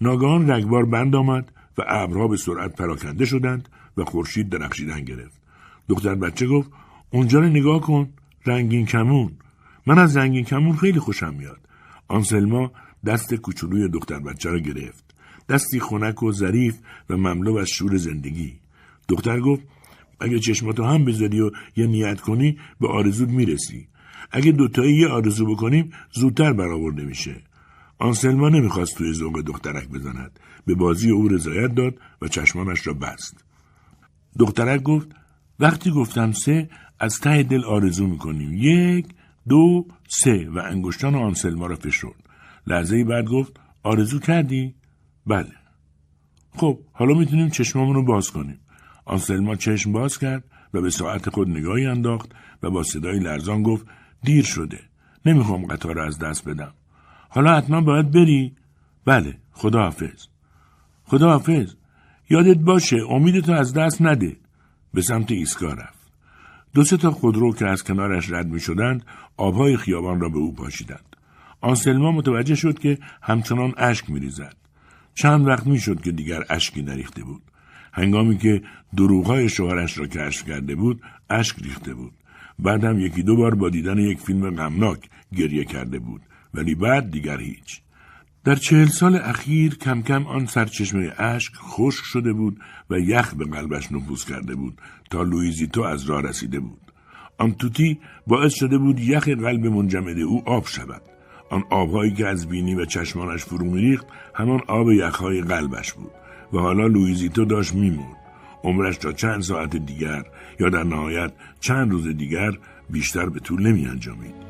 S1: ناگهان رگبار بند آمد و ابرها به سرعت پراکنده شدند و خورشید درخشیدن گرفت. دختر بچه گفت اونجا رو نگاه کن. رنگین کمون. من از رنگین کمون خیلی خوشم میاد. آنسلما دست کوچولوی دختر بچه را گرفت. دستی خنک و ظریف و مملو از شور زندگی. دختر گفت اگه چشماتو هم بذاری و یه نیت کنی به آرزود می‌رسی. اگه دوتایی یه آرزو بکنیم زودتر برآورده میشه. آنسلما نمی‌خواست توی ذوق دخترک بزند. به بازی او رضایت داد و چشمانش را بست. دخترک گفت وقتی گفتم سه از ته دل آرزو می‌کنیم. یک دو سه. و انگشتان آنسلما را فشرد. لحظه بعد گفت آرزو کردی؟ بله. خب حالا می‌تونیم چشمامون رو باز کنیم. آنسلما چشم باز کرد و به ساعت خود نگاهی انداخت و با صدای لرزان گفت دیر شده. نمی‌خوام قطار از دست بدم. حالا حتما باید بری؟ بله خداحافظ. خداحافظ. یادت باشه امیدتو از دست نده. به سمت ایستگاه رفت دو سه تا خودرو که از کنارش رد می شدند آبهای خیابان را به او پاشیدند آنسلما متوجه شد که همچنان اشک می ریزد. چند وقت می شد که دیگر اشکی نریخته بود. هنگامی که دروغهای شوهرش را کشف کرده بود اشک ریخته بود. بعدم یکی دو بار با دیدن یک فیلم غمناک گریه کرده بود ولی بعد دیگر هیچ. در چهل سال اخیر کم کم آن سرچشمه اشک خشک شده بود و یخ به قلبش نفوذ کرده بود تا لویزیتو از راه رسیده بود. آن طوطی باعث شده بود یخ قلب منجمد او آب شود. آن آبهایی که از بینی و چشمانش فرو میریخت همان آب یخهای قلبش بود و حالا لویزیتو داشت میمرد عمرش تا چند ساعت دیگر یا در نهایت چند روز دیگر بیشتر به طول نمی انجامید.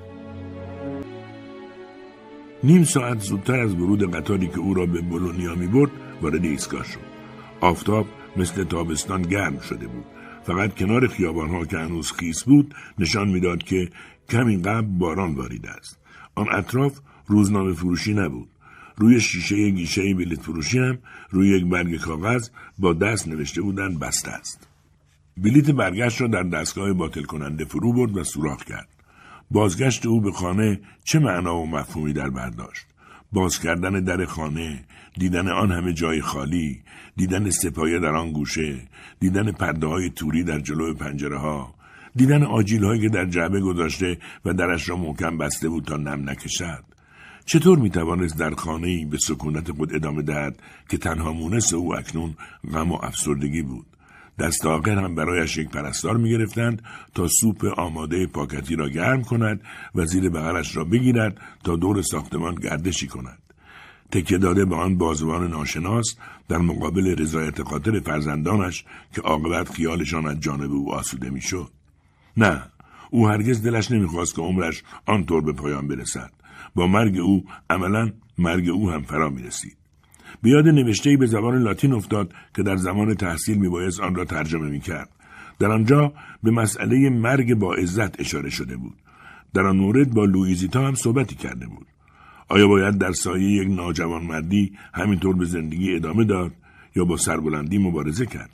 S1: نیم ساعت زودتر از ورود قطاری که او را به بولونیا می برد وارد ایستگاه شد. آفتاب مثل تابستان گرم شده بود. فقط کنار خیابانها که هنوز خیس بود نشان می‌داد که کمی قبل باران وارید است. آن اطراف روزنامه فروشی نبود. روی شیشه گیشه بلیت فروشی هم روی یک برگ کاغذ با دست نوشته بودن بسته است. بلیت برگشت را در دستگاه باطل کننده فرو برد و سوراخ کرد. بازگشت او به خانه چه معنا و مفهومی در برداشت؟ باز کردن در خانه، دیدن آن همه جای خالی، دیدن سپایه در آن گوشه، دیدن پرده های توری در جلو پنجره ها، دیدن آجیل هایی که در جعبه گذاشته و درش را محکم بسته بود تا نم نکشد. چطور می توانست در خانه ای به سکونت خود ادامه دهد که تنها مونس او اکنون غم و افسردگی بود؟ دست آخر هم برایش یک پرستار می گرفتند تا سوپ آماده پاکتی را گرم کند و زیر بغلش را بگیرد تا دور ساختمان گردشی کند. تکه داده به آن بازوان ناشناس در مقابل رضایت خاطر فرزندانش که عاقبت خیالشان از جانب او آسوده می‌شد. نه او هرگز دلش نمی‌خواست که عمرش آنطور به پایان برسد با مرگ او عملا مرگ او هم فرا می رسید. به یاد نوشته به زبان لاتین افتاد که در زمان تحصیل میبایست آن را ترجمه می کرد. در آنجا به مسئله مرگ با عزت اشاره شده بود. در آن مورد با لویزیتا هم صحبتی کرده بود. آیا باید در سایه یک مردی همینطور به زندگی ادامه داد یا با سربلندی مبارزه کرد؟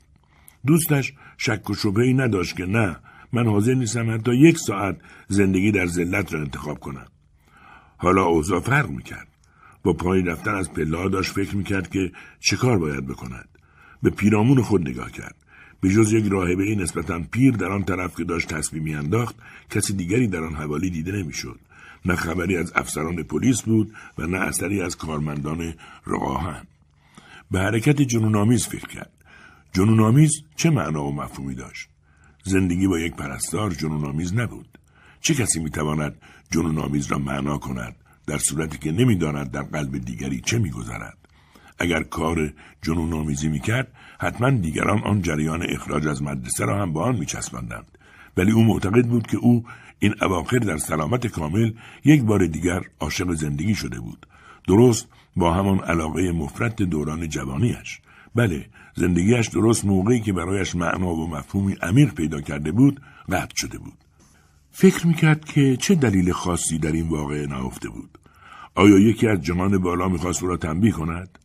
S1: دوستش شک و شبهی نداشت که نه من حاضر نیستم حتی یک ساعت زندگی در ذلت را انتخاب کنم. حالا اوضاع فرق می‌کرد. با پایین رفتن از پله داشت فکر می‌کرد که چه کار باید بکند. به پیرامون خود نگاه کرد. به جز یک راهبه نسبتا پیر در آن طرف که داشت تصمیم میانداخت کسی دیگری در آن حوالی دیده نمی‌شد. نه خبری از افسران پلیس بود و نه اثری از کارمندان رقاهن. به حرکت جنونآمیز فکر کرد. جنونآمیز چه معنا و مفهومی داشت؟ زندگی با یک پرستار جنونآمیز نبود. چه کسی می‌تواند جنون آمیز را معنا کند در صورتی که نمی‌داند در قلب دیگری چه میگذرد. اگر کار جنون آمیزی می‌کرد حتما دیگران آن جریان اخراج از مدرسه را هم با آن میچسباندند. ولی او معتقد بود که او این اواخر در سلامت کامل یک بار دیگر عاشق زندگی شده بود. درست با همان علاقه مفرد دوران جوانیش بله زندگیش درست موقعی که برایش معنا و مفهومی عمیق پیدا کرده بود قطع شده بود. فکر می‌کرد که چه دلیل خاصی در این واقعه نهفته بود. آیا یکی از جهان بالا می‌خواست او را تنبیه کند؟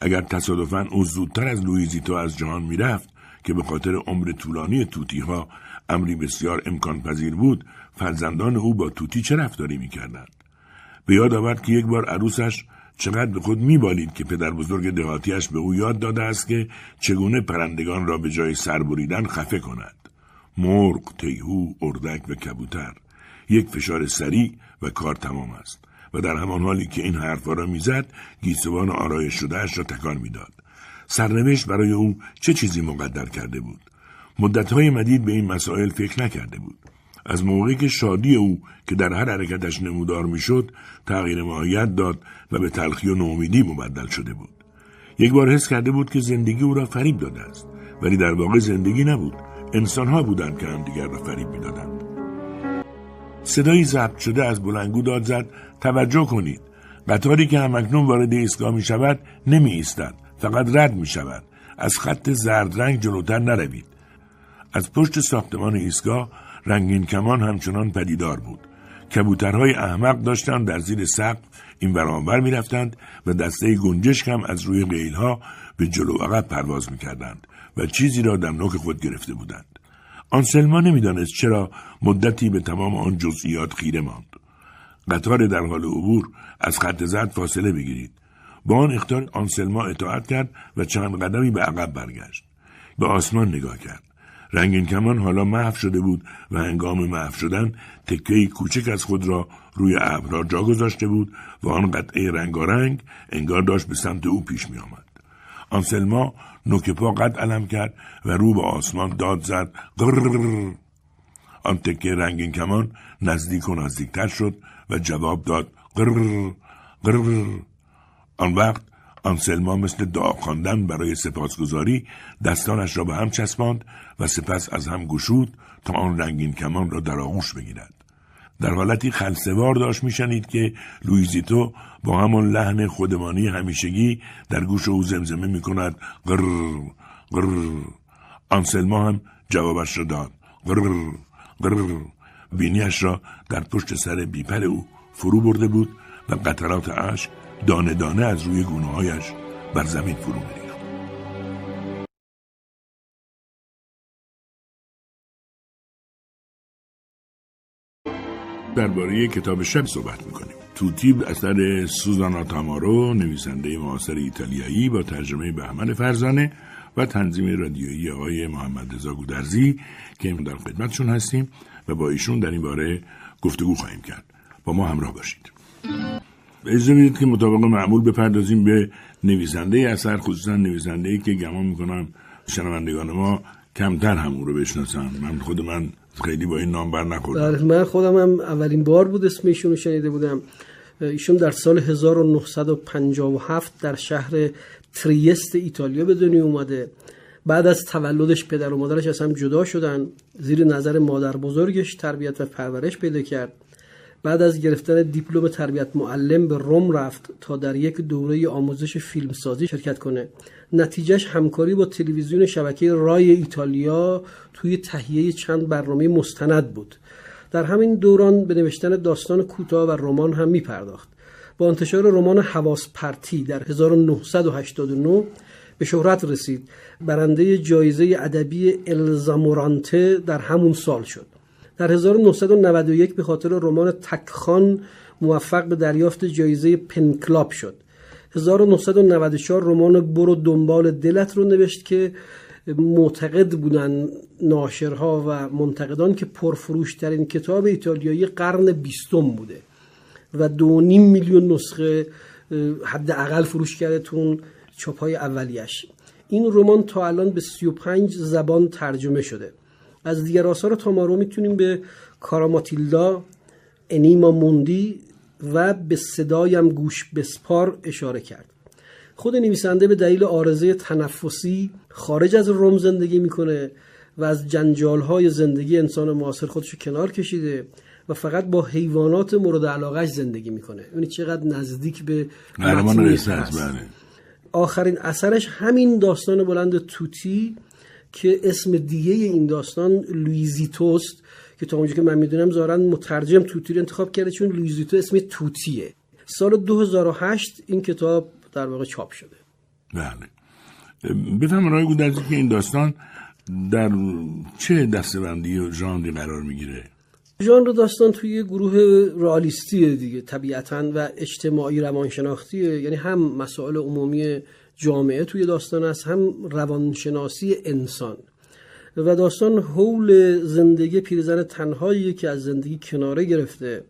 S1: اگر تصادفا او زودتر از لویزیتو از جهان می‌رفت که به خاطر عمر طولانی توتی ها امری بسیار امکان پذیر بود فرزندان او با توتی چه رفتاری می‌کردند به یاد آورد که یک بار عروسش چقدر به خود میبالید که پدر بزرگ دهاتیش به او یاد داده است که چگونه پرندگان را به جای سر بریدن خفه کند مرغ، تیهو، اردک و کبوتر. یک فشار سریع و کار تمام است. و در همان حالی که این حرفها را می‌زد گیسوان آرایش شدهاش را تکان می‌داد. سرنوشت برای او چه چیزی مقدر کرده بود؟ مدتهای مدید به این مسائل فکر نکرده بود. از موقعی که شادی او که در هر حرکتش نمودار می‌شد تغییر ماهیت داد و به تلخی و نومیدی مبدل شده بود. یک بار حس کرده بود که زندگی او را فریب داده است. ولی در واقع زندگی نبود. انسانها بودند که همدیگر را فریب می‌دادند. صدایی ضبط شده از بلنگو داد زد توجه کنید. قطاری که همکنون وارد ایستگاه می شود نمی ایستد فقط رد می شود از خط زرد رنگ جلوتر نروید. از پشت ساختمان ایستگاه رنگین کمان همچنان پدیدار بود. کبوترهای احمق داشتند در زیر سقف این برانور می رفتند و دسته گنجشک هم از روی قیلها به جلو عقب پرواز می کردند و چیزی را در نوک خود گرفته بودند. آنسلما نمی‌دانست چرا مدتی به تمام آن جزئیات خیره ماند. قطار در حال عبور از خط زد فاصله بگیرید. با آن اختار آنسلما اطاعت کرد و چند قدمی به عقب برگشت. به آسمان نگاه کرد. رنگین کمان حالا محو شده بود و هنگام محو شدن تکه کوچک از خود را روی ابرها جا گذاشته بود و آن قطعه رنگارنگ انگار داشت به سمت او پیش می آمد. آنسلما نوک پا قد علم کرد و رو به آسمان داد زد. آن تکه رنگین کمان نزدیک و نزدیکتر شد و جواب داد. قرر قرر آن وقت آنسلما مثل دعا خواندن برای سپاسگزاری دستانش را به هم چسباند و سپس از هم گشود تا آن رنگین کمان را در آغوش بگیرد. در حالتی خلسه‌وار داشت میشنید که لویزیتو با همان لحن خودمانی همیشگی در گوش او زمزمه می کند قرر قرر آنسلما هم جوابش را داد. قرر قرر بینیش را در پشت سر بی‌پر او فرو برده بود و قطرات اشک دانه دانه از روی گونه بر زمین فرو میریخت. درباره کتاب شب صحبت می‌کنیم. توتیب اثر سوزانا تامارو نویسنده معاصر ایتالیایی با ترجمه بهمن فرزانه و تنظیم رادیویی آقای محمد رضا گودرزی که در خدمتشون هستیم و با ایشون در این باره گفتگو خواهیم کرد. با ما همراه باشید. اجازه بدید که مطابق معمول بپردازیم به نویسنده اثر خصوصا نویسنده ای که گمان می‌کنم شنوندگان ما کمتر هم او رو بشناسن. من خود من خیلی با این نام بر نخوردم
S2: من خودم هم اولین بار بود اسم ایشون رو شنیده بودم. ایشون در سال 1957 در شهر تریست ایتالیا به دنیا اومده. بعد از تولدش پدر و مادرش از هم جدا شدن. زیر نظر مادر بزرگش تربیت و پرورش پیدا کرد. بعد از گرفتن دیپلم تربیت معلم به روم رفت تا در یک دوره آموزش فیلمسازی شرکت کنه. نتیجهش همکاری با تلویزیون شبکه رای ایتالیا توی تهیه چند برنامه مستند بود. در همین دوران به نوشتن داستان کوتاه و رمان هم می پرداخت با انتشار رمان حواس پرتی در 1989 به شهرت رسید. برنده جایزه ادبی الزامورانته در همون سال شد. در 1991 به خاطر رمان تکخان موفق به دریافت جایزه پنکلاب شد. 1994 رمان برو دنبال دلت رو نوشت که معتقد بودن ناشرها و منتقدان که پرفروشترین کتاب ایتالیایی قرن بیستم بوده و دو نیم میلیون نسخه حداقل فروش کرده تون چاپ های اولیش. این رمان تا الان به 35 زبان ترجمه شده. از دیگر آثار تامارو می‌تونیم به کاراماتیلدا انیما موندی و به صدایم گوش بسپار اشاره کرد. خود نویسنده به دلیل آرزه تنفسی خارج از روم زندگی می‌کنه و از جنجال زندگی انسان معاصر خودش کنار کشیده و فقط با حیوانات مورد علاقهش زندگی می‌کنه. یعنی چقدر نزدیک به
S1: بله.
S2: آخرین اثرش همین داستان بلند طوطی که اسم دیگه این داستان لویزیتوست که تا اونجا که من می‌دونم ظاهراً مترجم طوطی رو انتخاب کرده چون لویزیتو اسم طوطیه. سال 2008 این کتاب در واقع چاپ شده.
S1: بله. بفرمایید آقای گودرزی که این داستان در چه دستبندی و ژانری قرار می‌گیره؟
S2: ژانر داستان توی گروه رئالیستیه دیگه طبیعتا و اجتماعی روانشناختیه. یعنی هم مسائل عمومی جامعه توی داستان است هم روانشناسی انسان. و داستان حول زندگی پیرزن تنهایی که از زندگی کناره گرفته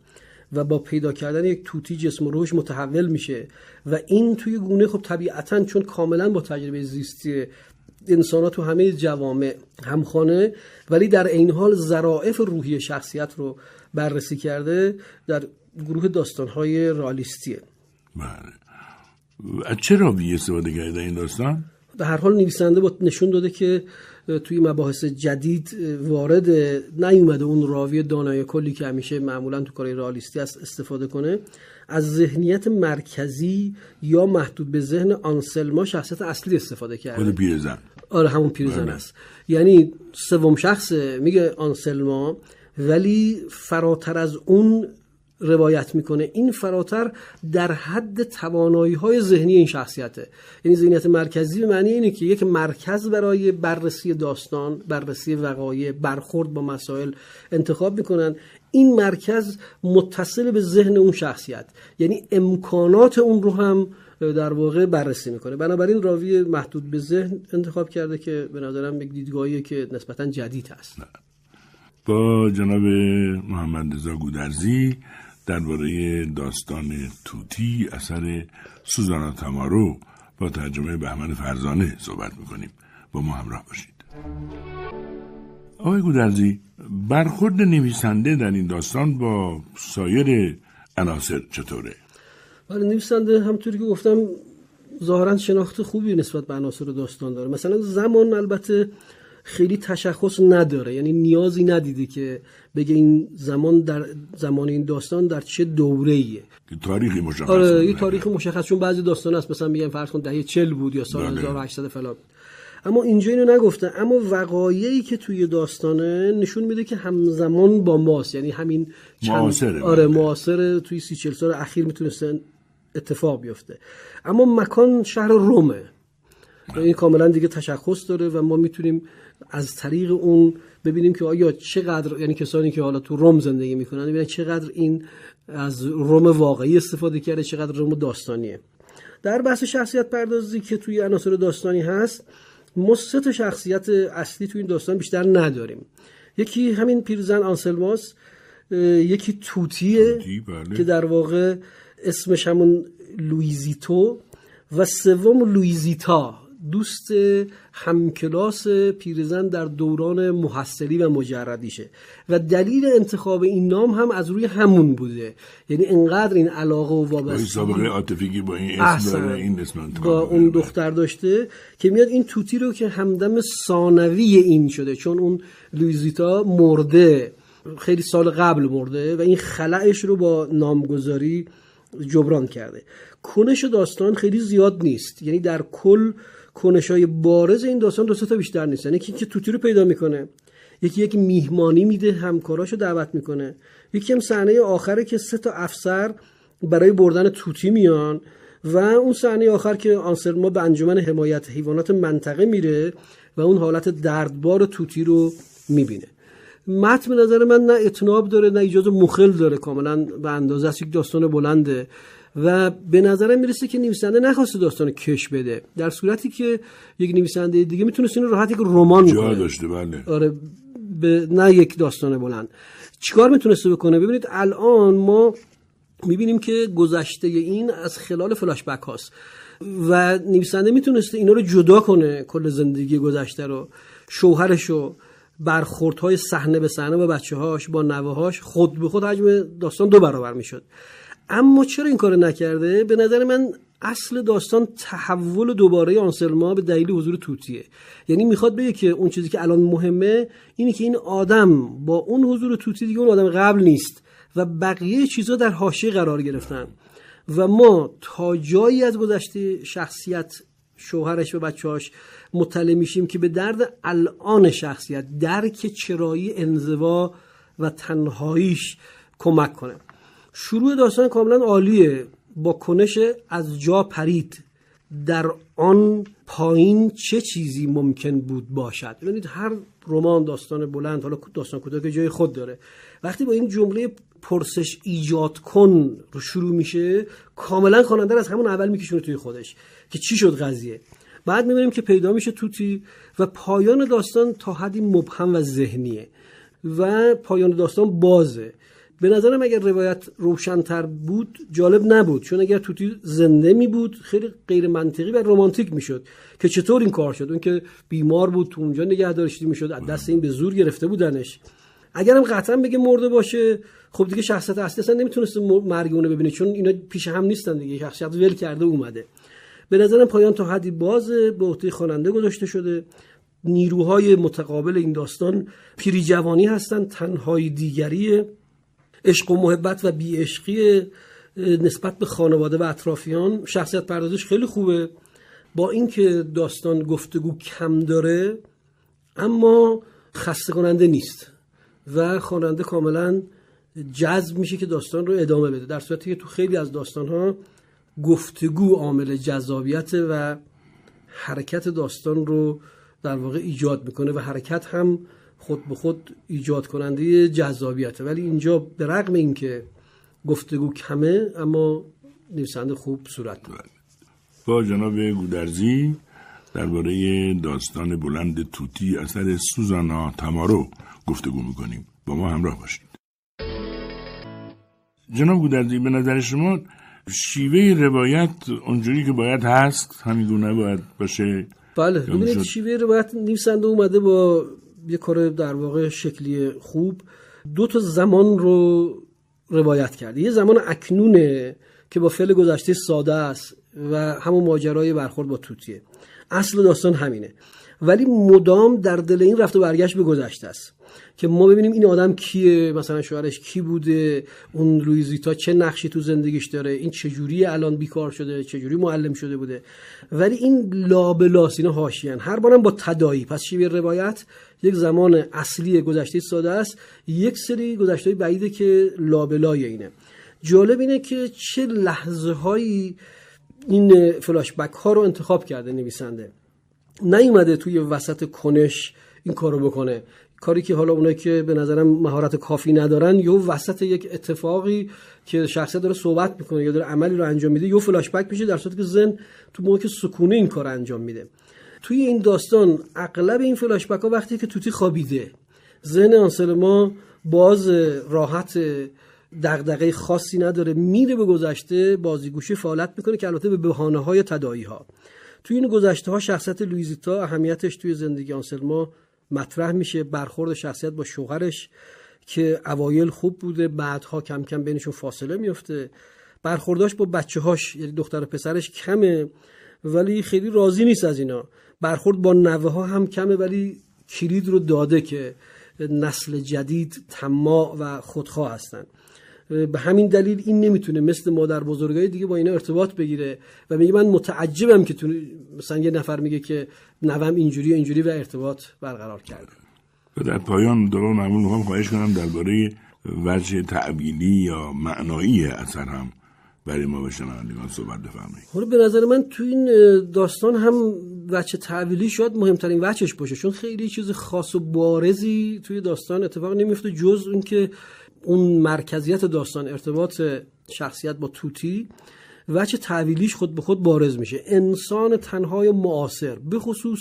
S2: و با پیدا کردن یک توتی جسم و روش متحول میشه و این توی گونه خب طبیعتا چون کاملا با تجربه زیستی انسان ها تو همه جوامع همخانه ولی در این حال ظرائف روحی شخصیت رو بررسی کرده در گروه داستانهای رالیستیه
S1: بله چه راوی استفاده کرده این داستان؟
S2: در هر حال نویسنده با نشون داده که توی مباحث جدید وارد نیومده اون راوی دانای کلی که همیشه معمولا تو کار رالیستی است استفاده کنه. از ذهنیت مرکزی یا محدود به ذهن آنسلما شخصیت اصلی استفاده کرده.
S1: پیرزن.
S2: آره همون پیرزن بله. است یعنی سوم شخص میگه آنسلما ولی فراتر از اون روایت می‌کنه. این فراتر در حد توانایی های ذهنی این شخصیته. یعنی ذهنیت مرکزی به معنی اینه که یک مرکز برای بررسی داستان بررسی وقایع برخورد با مسائل انتخاب می‌کنن. این مرکز متصل به ذهن اون شخصیت. یعنی امکانات اون رو هم در واقع بررسی می‌کنه. بنابراین راوی محدود به ذهن انتخاب کرده که به نظرم یک دیدگاهی که نسبتا جدید هست
S1: با جناب محمد رضا گودرزی درباره داستان توتی اثر سوزانا تمارو با ترجمه بهمن فرزانه صحبت می‌کنیم. با ما همراه باشید. آقای گودرزی برخورد نویسنده در این داستان با سایر عناصر چطوره؟
S2: ولی نویسنده همطوری که گفتم ظاهرا شناخت خوبی نسبت به عناصر داستان داره. مثلا زمان البته خیلی تشخص نداره. یعنی نیازی ندیده که بگه این زمان در زمان این داستان در چه دوره ایه
S1: تاریخی مشخص
S2: آره یه تاریخ مشخص چون بعضی داستان هست. مثلا میگن فرض کن دهه 40 بود یا سال 1800 بله. فلان. اما اینجا اینو نگفته اما وقایعی که توی داستانه نشون میده که همزمان با ماست. یعنی همین
S1: چند معاصره
S2: آره بله. معاصر توی سی چل سال اخیر می‌تونستن اتفاق بیفته. اما مکان شهر رومه. این کاملا دیگه تشخص داره و ما می‌تونیم از طریق اون ببینیم که آیا چقدر یعنی کسانی که حالا تو روم زندگی می‌کنن ببینن چقدر این از روم واقعی استفاده کرده چقدر روم داستانیه. در بحث شخصیت پردازی که توی عناصر داستانی هست ما سه تا شخصیت اصلی توی این داستان بیشتر نداریم. یکی همین پیرزن آنسلماس یکی توتیه
S1: بله.
S2: که در واقع اسمش همون لویزیتو و سوم لویزیتا دوست همکلاس پیرزن در دوران محصلی و مجردیشه. و دلیل انتخاب این نام هم از روی همون بوده. یعنی انقدر این علاقه و وابستگی
S1: سابقه عاطفی با این اسم این اسم
S2: با اون دختر داشته که میاد این توتی رو که همدم ثانوی این شده چون اون لویزیتا مرده خیلی سال قبل مرده و این خلعش رو با نامگذاری جبران کرده. کنش داستان خیلی زیاد نیست. یعنی در کل کنش های بارز این داستان دو تا بیشتر نیستن. یکی که توتی رو پیدا می‌کنه. یکی یک میهمانی میده همکاراشو دعوت می‌کنه. یکی هم صحنه آخره که سه تا افسر برای بردن توتی میان و اون صحنه آخر که آنسرما به انجمن حمایت حیوانات منطقه میره و اون حالت دردبار توتی رو می‌بینه. متن به نظر من نه اتناب داره نه ایجاز مخل داره. کاملا به اندازه یک داستان بلنده. و به نظرم می‌رسه که نویسنده نخواسته داستان کش بده. در صورتی که یک نویسنده دیگه می‌تونست اینو راحت یک رمان
S1: جا داشته بله.
S2: آره به نه یک داستان بلند. چیکار می‌تونسته بکنه؟ ببینید الان ما می‌بینیم که گذشته این از خلال فلاش بک هاست و نویسنده می‌تونسته اینا رو جدا کنه کل زندگی گذشته رو شوهرش رو برخوردهای صحنه به صحنه با بچه هاش با نوه هاش خود به خود حجم داستان دو برابر می‌شد. اما چرا این کار نکرده؟ به نظر من اصل داستان تحول دوباره آنسلما به دلیل حضور توتیه. یعنی می‌خواد بگه که اون چیزی که الان مهمه اینه که این آدم با اون حضور توتی دیگه اون آدم قبل نیست و بقیه چیزا در حاشیه قرار گرفتن. و ما تا جایی از گذشته شخصیت شوهرش و بچهاش مطلع میشیم که به درد الان شخصیت درک چرایی انزوا و تنهاییش کمک کنه. شروع داستان کاملا عالیه. با کنش از جا پرید. در آن پایین چه چیزی ممکن بود باشد؟ ببینید هر رمان داستان بلند حالا داستان کوتاه که جای خود داره. وقتی با این جمله پرسش ایجاد کن رو شروع میشه کاملا خواننده از همون اول میکشونه توی خودش که چی شد قضیه. بعد می‌بینیم که پیدا میشه توتی و پایان داستان تا حدی مبهم و ذهنیه و پایان داستان بازه. به نظرم اگر روایت روشنتر بود جالب نبود. چون اگر توتی زنده می بود خیلی غیر منطقی و رمانتیک می شد که چطور این کار شد؟ اون که بیمار بود تو اونجا نگه داشتی می شد از دست این به زور گرفته بودنش. اگرم قطعا بگه مرده باشه خب دیگه شخصیت اصلی اصلا نمی‌تونست مرگ ببینه چون اینا پیش هم نیستن دیگه شخصیت ول کرده اومده. به نظرم پایان تا حدی باز به عهده خواننده گذاشته شده. نیروهای متقابل این داستان پیری جوانی هستن تنهایی دیگریه. عشق و محبت و بیعشقی نسبت به خانواده و اطرافیان. شخصیت پردازش خیلی خوبه. با اینکه داستان گفتگو کم داره اما خسته کننده نیست و خواننده کاملا جذب میشه که داستان رو ادامه بده. در صورتی که تو خیلی از داستان ها گفتگو عامل جذابیت و حرکت داستان رو در واقع ایجاد می‌کنه و حرکت هم خود به خود ایجاد کننده جذابیته. ولی اینجا به رغم اینکه گفتگو کمه اما نویسنده خوب صورت داره.
S1: با جناب گودرزی درباره داستان بلند توتی اثر سوزانا تمارو گفتگو می‌کنیم. با ما همراه باشید. جناب گودرزی به نظر شما شیوه روایت اونجوری که باید هست همین گونه باید باشه؟
S2: بله. ببینید شیوه روایت نویسنده اومده با یه کار در واقع شکلی خوب. دو تا زمان رو روایت کرده یه زمان اکنونه که با فعل گذشته ساده است و همون ماجرای برخورد با توتیه. اصل داستان همینه. ولی مدام در دل این رفت و برگشت به گذشته است که ما ببینیم این آدم کیه مثلا شوهرش کی بوده اون لویزیتا چه نقشی تو زندگیش داره این چجوری الان بیکار شده چجوری معلم شده بوده. ولی این لابلاس اینا هاشیان هر بارم با تدایی پس شیوه روایت؟ یک زمان اصلی گذشته ساده است یک سری گذشته بعیده که لابلای اینه. جالب اینه که چه لحظه هایی این فلاشبک ها رو انتخاب کرده نویسنده. نیومده توی وسط کنش این کارو بکنه. کاری که حالا اونایی که به نظرم مهارت کافی ندارن یا وسط یک اتفاقی که شخصیت داره صحبت می‌کنه یا داره عملی رو انجام میده یا فلاش بک میشه در صورتی که زن تو موقع سکونه این کار انجام میده. توی این داستان اغلب این فلاش بک ها وقتی که توتی خوابیده زن آنسلما باز راحت دغدغه خاصی نداره میره به گذشته بازیگوشی فعالت می‌کنه که البته به بهانه های تدایی ها توی این گذشته ها شخصیت لویزیتا اهمیتش توی زندگی آنسلما مطرح میشه برخورد شخصیت با شوهرش که اوایل خوب بوده بعدها کم کم بینشون فاصله میفته برخورداش با بچه هاش یعنی دختر و پسرش کمه ولی خیلی راضی نیست از اینا. برخورد با نوه ها هم کمه ولی کلید رو داده که نسل جدید تماع و خودخواه هستن. به همین دلیل این نمی‌تونه مثل مادر بزرگای دیگه با اینا ارتباط بگیره و میگه من متعجبم که تو مثلا یه نفر میگه که نوم اینجوری و اینجوری و ارتباط برقرار کرده.
S1: و در پایان دوباره معمول می‌خوام خواهش کنم درباره وجه تعبیلی یا معنایی اثر هم برای ما به شنوندگان صحبت بفرمایید.
S2: حالا به نظر من تو این داستان هم وجه تعبیلی شاید مهمترین وجهش باشه چون خیلی چیز خاص و بارزی توی داستان اتفاق نمیفته جز اینکه اون مرکزیت داستان ارتباط شخصیت با توتی وچه تعویلیش خود به خود بارز میشه. انسان تنهای معاصر به خصوص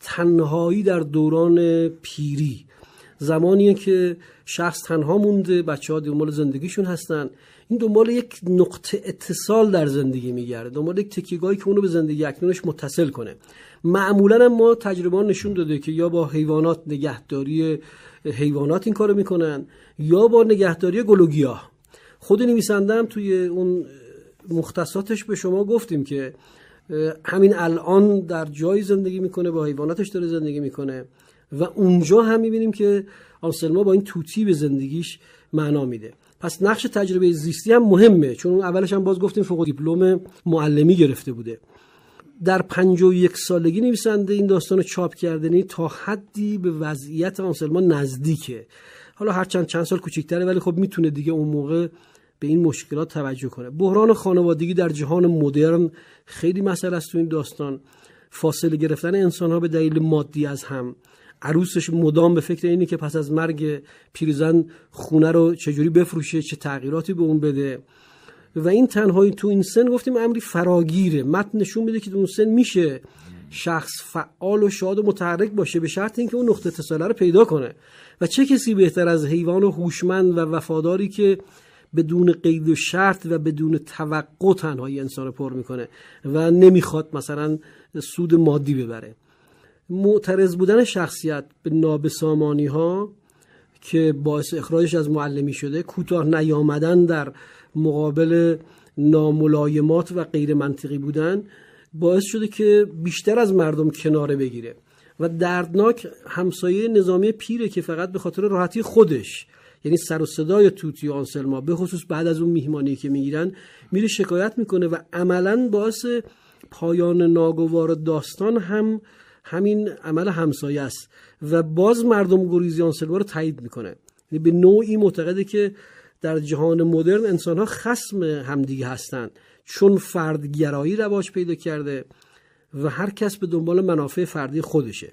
S2: تنهایی در دوران پیری. زمانیه که شخص تنها مونده بچه ها دنبال زندگیشون هستن. این دنبال یک نقطه اتصال در زندگی میگرده دنبال یک تکیگاهی که اونو به زندگی اکنونش متصل کنه. معمولا ما تجربه نشون داده که یا با حیوانات نگهداری حیوانات این کارو می‌کنن یا با نگهداری گلوگیاه خود نویسنده توی اون مختصاتش به شما گفتیم که همین الان در جایی زندگی می‌کنه با حیواناتش داره زندگی می‌کنه و اونجا هم می‌بینیم که آنسلما با این توتی به زندگیش معنا میده. پس نقش تجربه زیستی هم مهمه چون اولش هم باز گفتیم فوق دیپلم معلمی گرفته بوده. در پنج و یک سالگی نویسنده این داستان چاپ کردنی تا حدی به وضعیت آنسلما نزدیکه. حالا هرچند چند سال کوچیکتره ولی خب می‌تونه دیگه اون موقع به این مشکلات توجه کنه. بحران خانوادگی در جهان مدرن خیلی مسئله است تو این داستان. فاصله گرفتن انسان ها به دلیل مادی از هم. عروسش مدام به فکر اینه که پس از مرگ پیرزن خونه رو چجوری بفروشه چه تغییراتی به اون بده. و این تنهایی تو این سن گفتیم امری فراگیره. متن نشون میده که تو اون سن میشه شخص فعال و شاد و متحرک باشه به شرط اینکه اون نقطه اتصاله رو پیدا کنه. و چه کسی بهتر از حیوان و هوشمند و وفاداری که بدون قید و شرط و بدون توقع تنهایی انسان رو پر می‌کنه و نمی‌خواد مثلا سود مادی ببره. معترض بودن شخصیت به نابسامانی ها که باعث اخراجش از معلمی شده کوتاه نیامدن در مقابل ناملایمات و غیر منطقی بودن باعث شده که بیشتر از مردم کناره بگیره. و دردناک همسایه نظامی پیره که فقط به خاطر راحتی خودش یعنی سر و صدای توتی و آنسلما به خصوص بعد از اون میهمانی که می‌گیرن میره شکایت می‌کنه و عملا باعث پایان ناگوار داستان هم همین عمل همسایه است و باز مردم گریزی آنسلما رو تایید می‌کنه. یعنی به نوعی معتقده که در جهان مدرن انسان ها خسم همدیگه هستند. چون فردگرایی رواج پیدا کرده و هر کس به دنبال منافع فردی خودشه.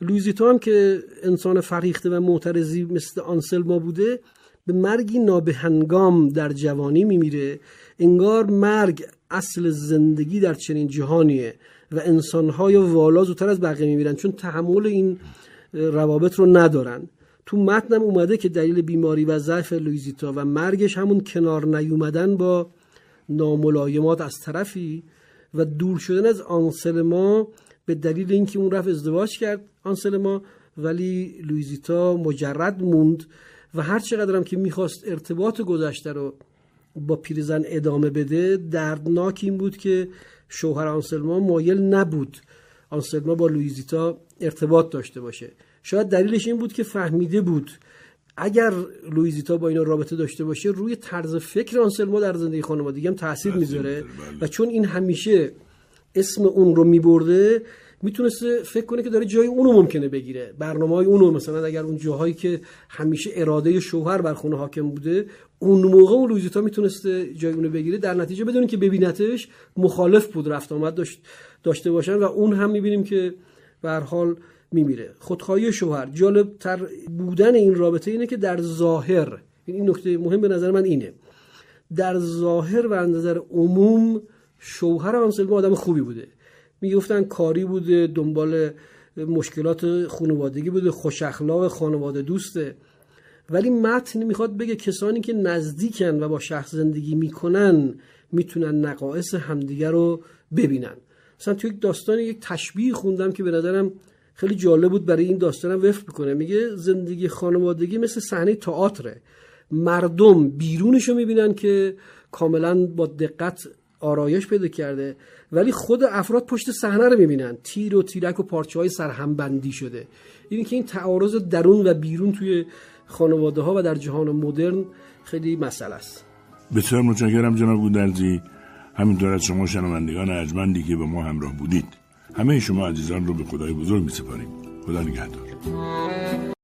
S2: لویزیتو هم که انسان فرهیخته و معترضی مثل آنسلما بوده به مرگی نابهنگام در جوانی میمیره. انگار مرگ اصل زندگی در چنین جهانیه. و انسانهای والا زودتر از بقیه میمیرن چون تحمل این روابط رو ندارن. تو متنم اومده که دلیل بیماری و ضعف لویزیتا و مرگش همون کنار نیومدن با ناملایمات از طرفی و دور شدن از آنسلما به دلیل اینکه اون رفت ازدواج کرد آنسلما ولی لویزیتا مجرد موند و هر چقدر هم که می‌خواست ارتباط گذشته رو با پیرزن ادامه بده دردناک این بود که شوهر آنسلما مایل نبود آنسلما با لویزیتا ارتباط داشته باشه شاید دلیلش این بود که فهمیده بود اگر لویزیتا با اینا رابطه داشته باشه روی طرز فکر آنسلما در زندگی خانوادگی هم تاثیر می‌ذاره
S1: بله.
S2: و چون این همیشه اسم اون رو میبرده می‌تونسته فکر کنه که داره جای اونو ممکنه بگیره. برنامه های اونو مثلا اگر اون جاهایی که همیشه اراده شوهر بر خونه حاکم بوده اون موقع اون لویزیتا می‌تونسته جای اونو بگیره. در نتیجه بدون که ببینتش مخالف بود رفت آمد داشت داشته باشن و اون هم می‌بینیم که به حال میمیره. خودخواهی شوهر. جالب تر بودن این رابطه اینه که در ظاهر این نکته مهم به نظر من اینه. در ظاهر و نظر عموم شوهر آنسلما آدم خوبی بوده. می‌گفتن کاری بوده دنبال مشکلات خانوادگی بوده خوش اخلاق خانواده دوسته. ولی متن می‌خواد بگه کسانی که نزدیکن و با شخص زندگی می‌کنن می‌تونن نقایص همدیگر رو ببینن. مثلا توی یک داستان یک تشبیه خوندم که به نظرم خیلی جالب بود برای این داستانم وفق می‌کنه. میگه زندگی خانوادگی مثل صحنه تئاتره. مردم بیرونش رو می‌بینن که کاملا با دقت آرایش پیدا کرده. ولی خود افراد پشت صحنه رو می‌بینن. تیر و تیرک و پارچه های سرهمبندی شده. این که این تعارض درون و بیرون توی خانواده ها و در جهان مدرن خیلی مسئله است.
S1: بسیار متشکرم جناب بودرزی همینطور از شما شنوندگان ارجمندی که به ما همراه بودید. همه شما عزیزان رو به خدای بزرگ می سپاریم خدا نگهدار.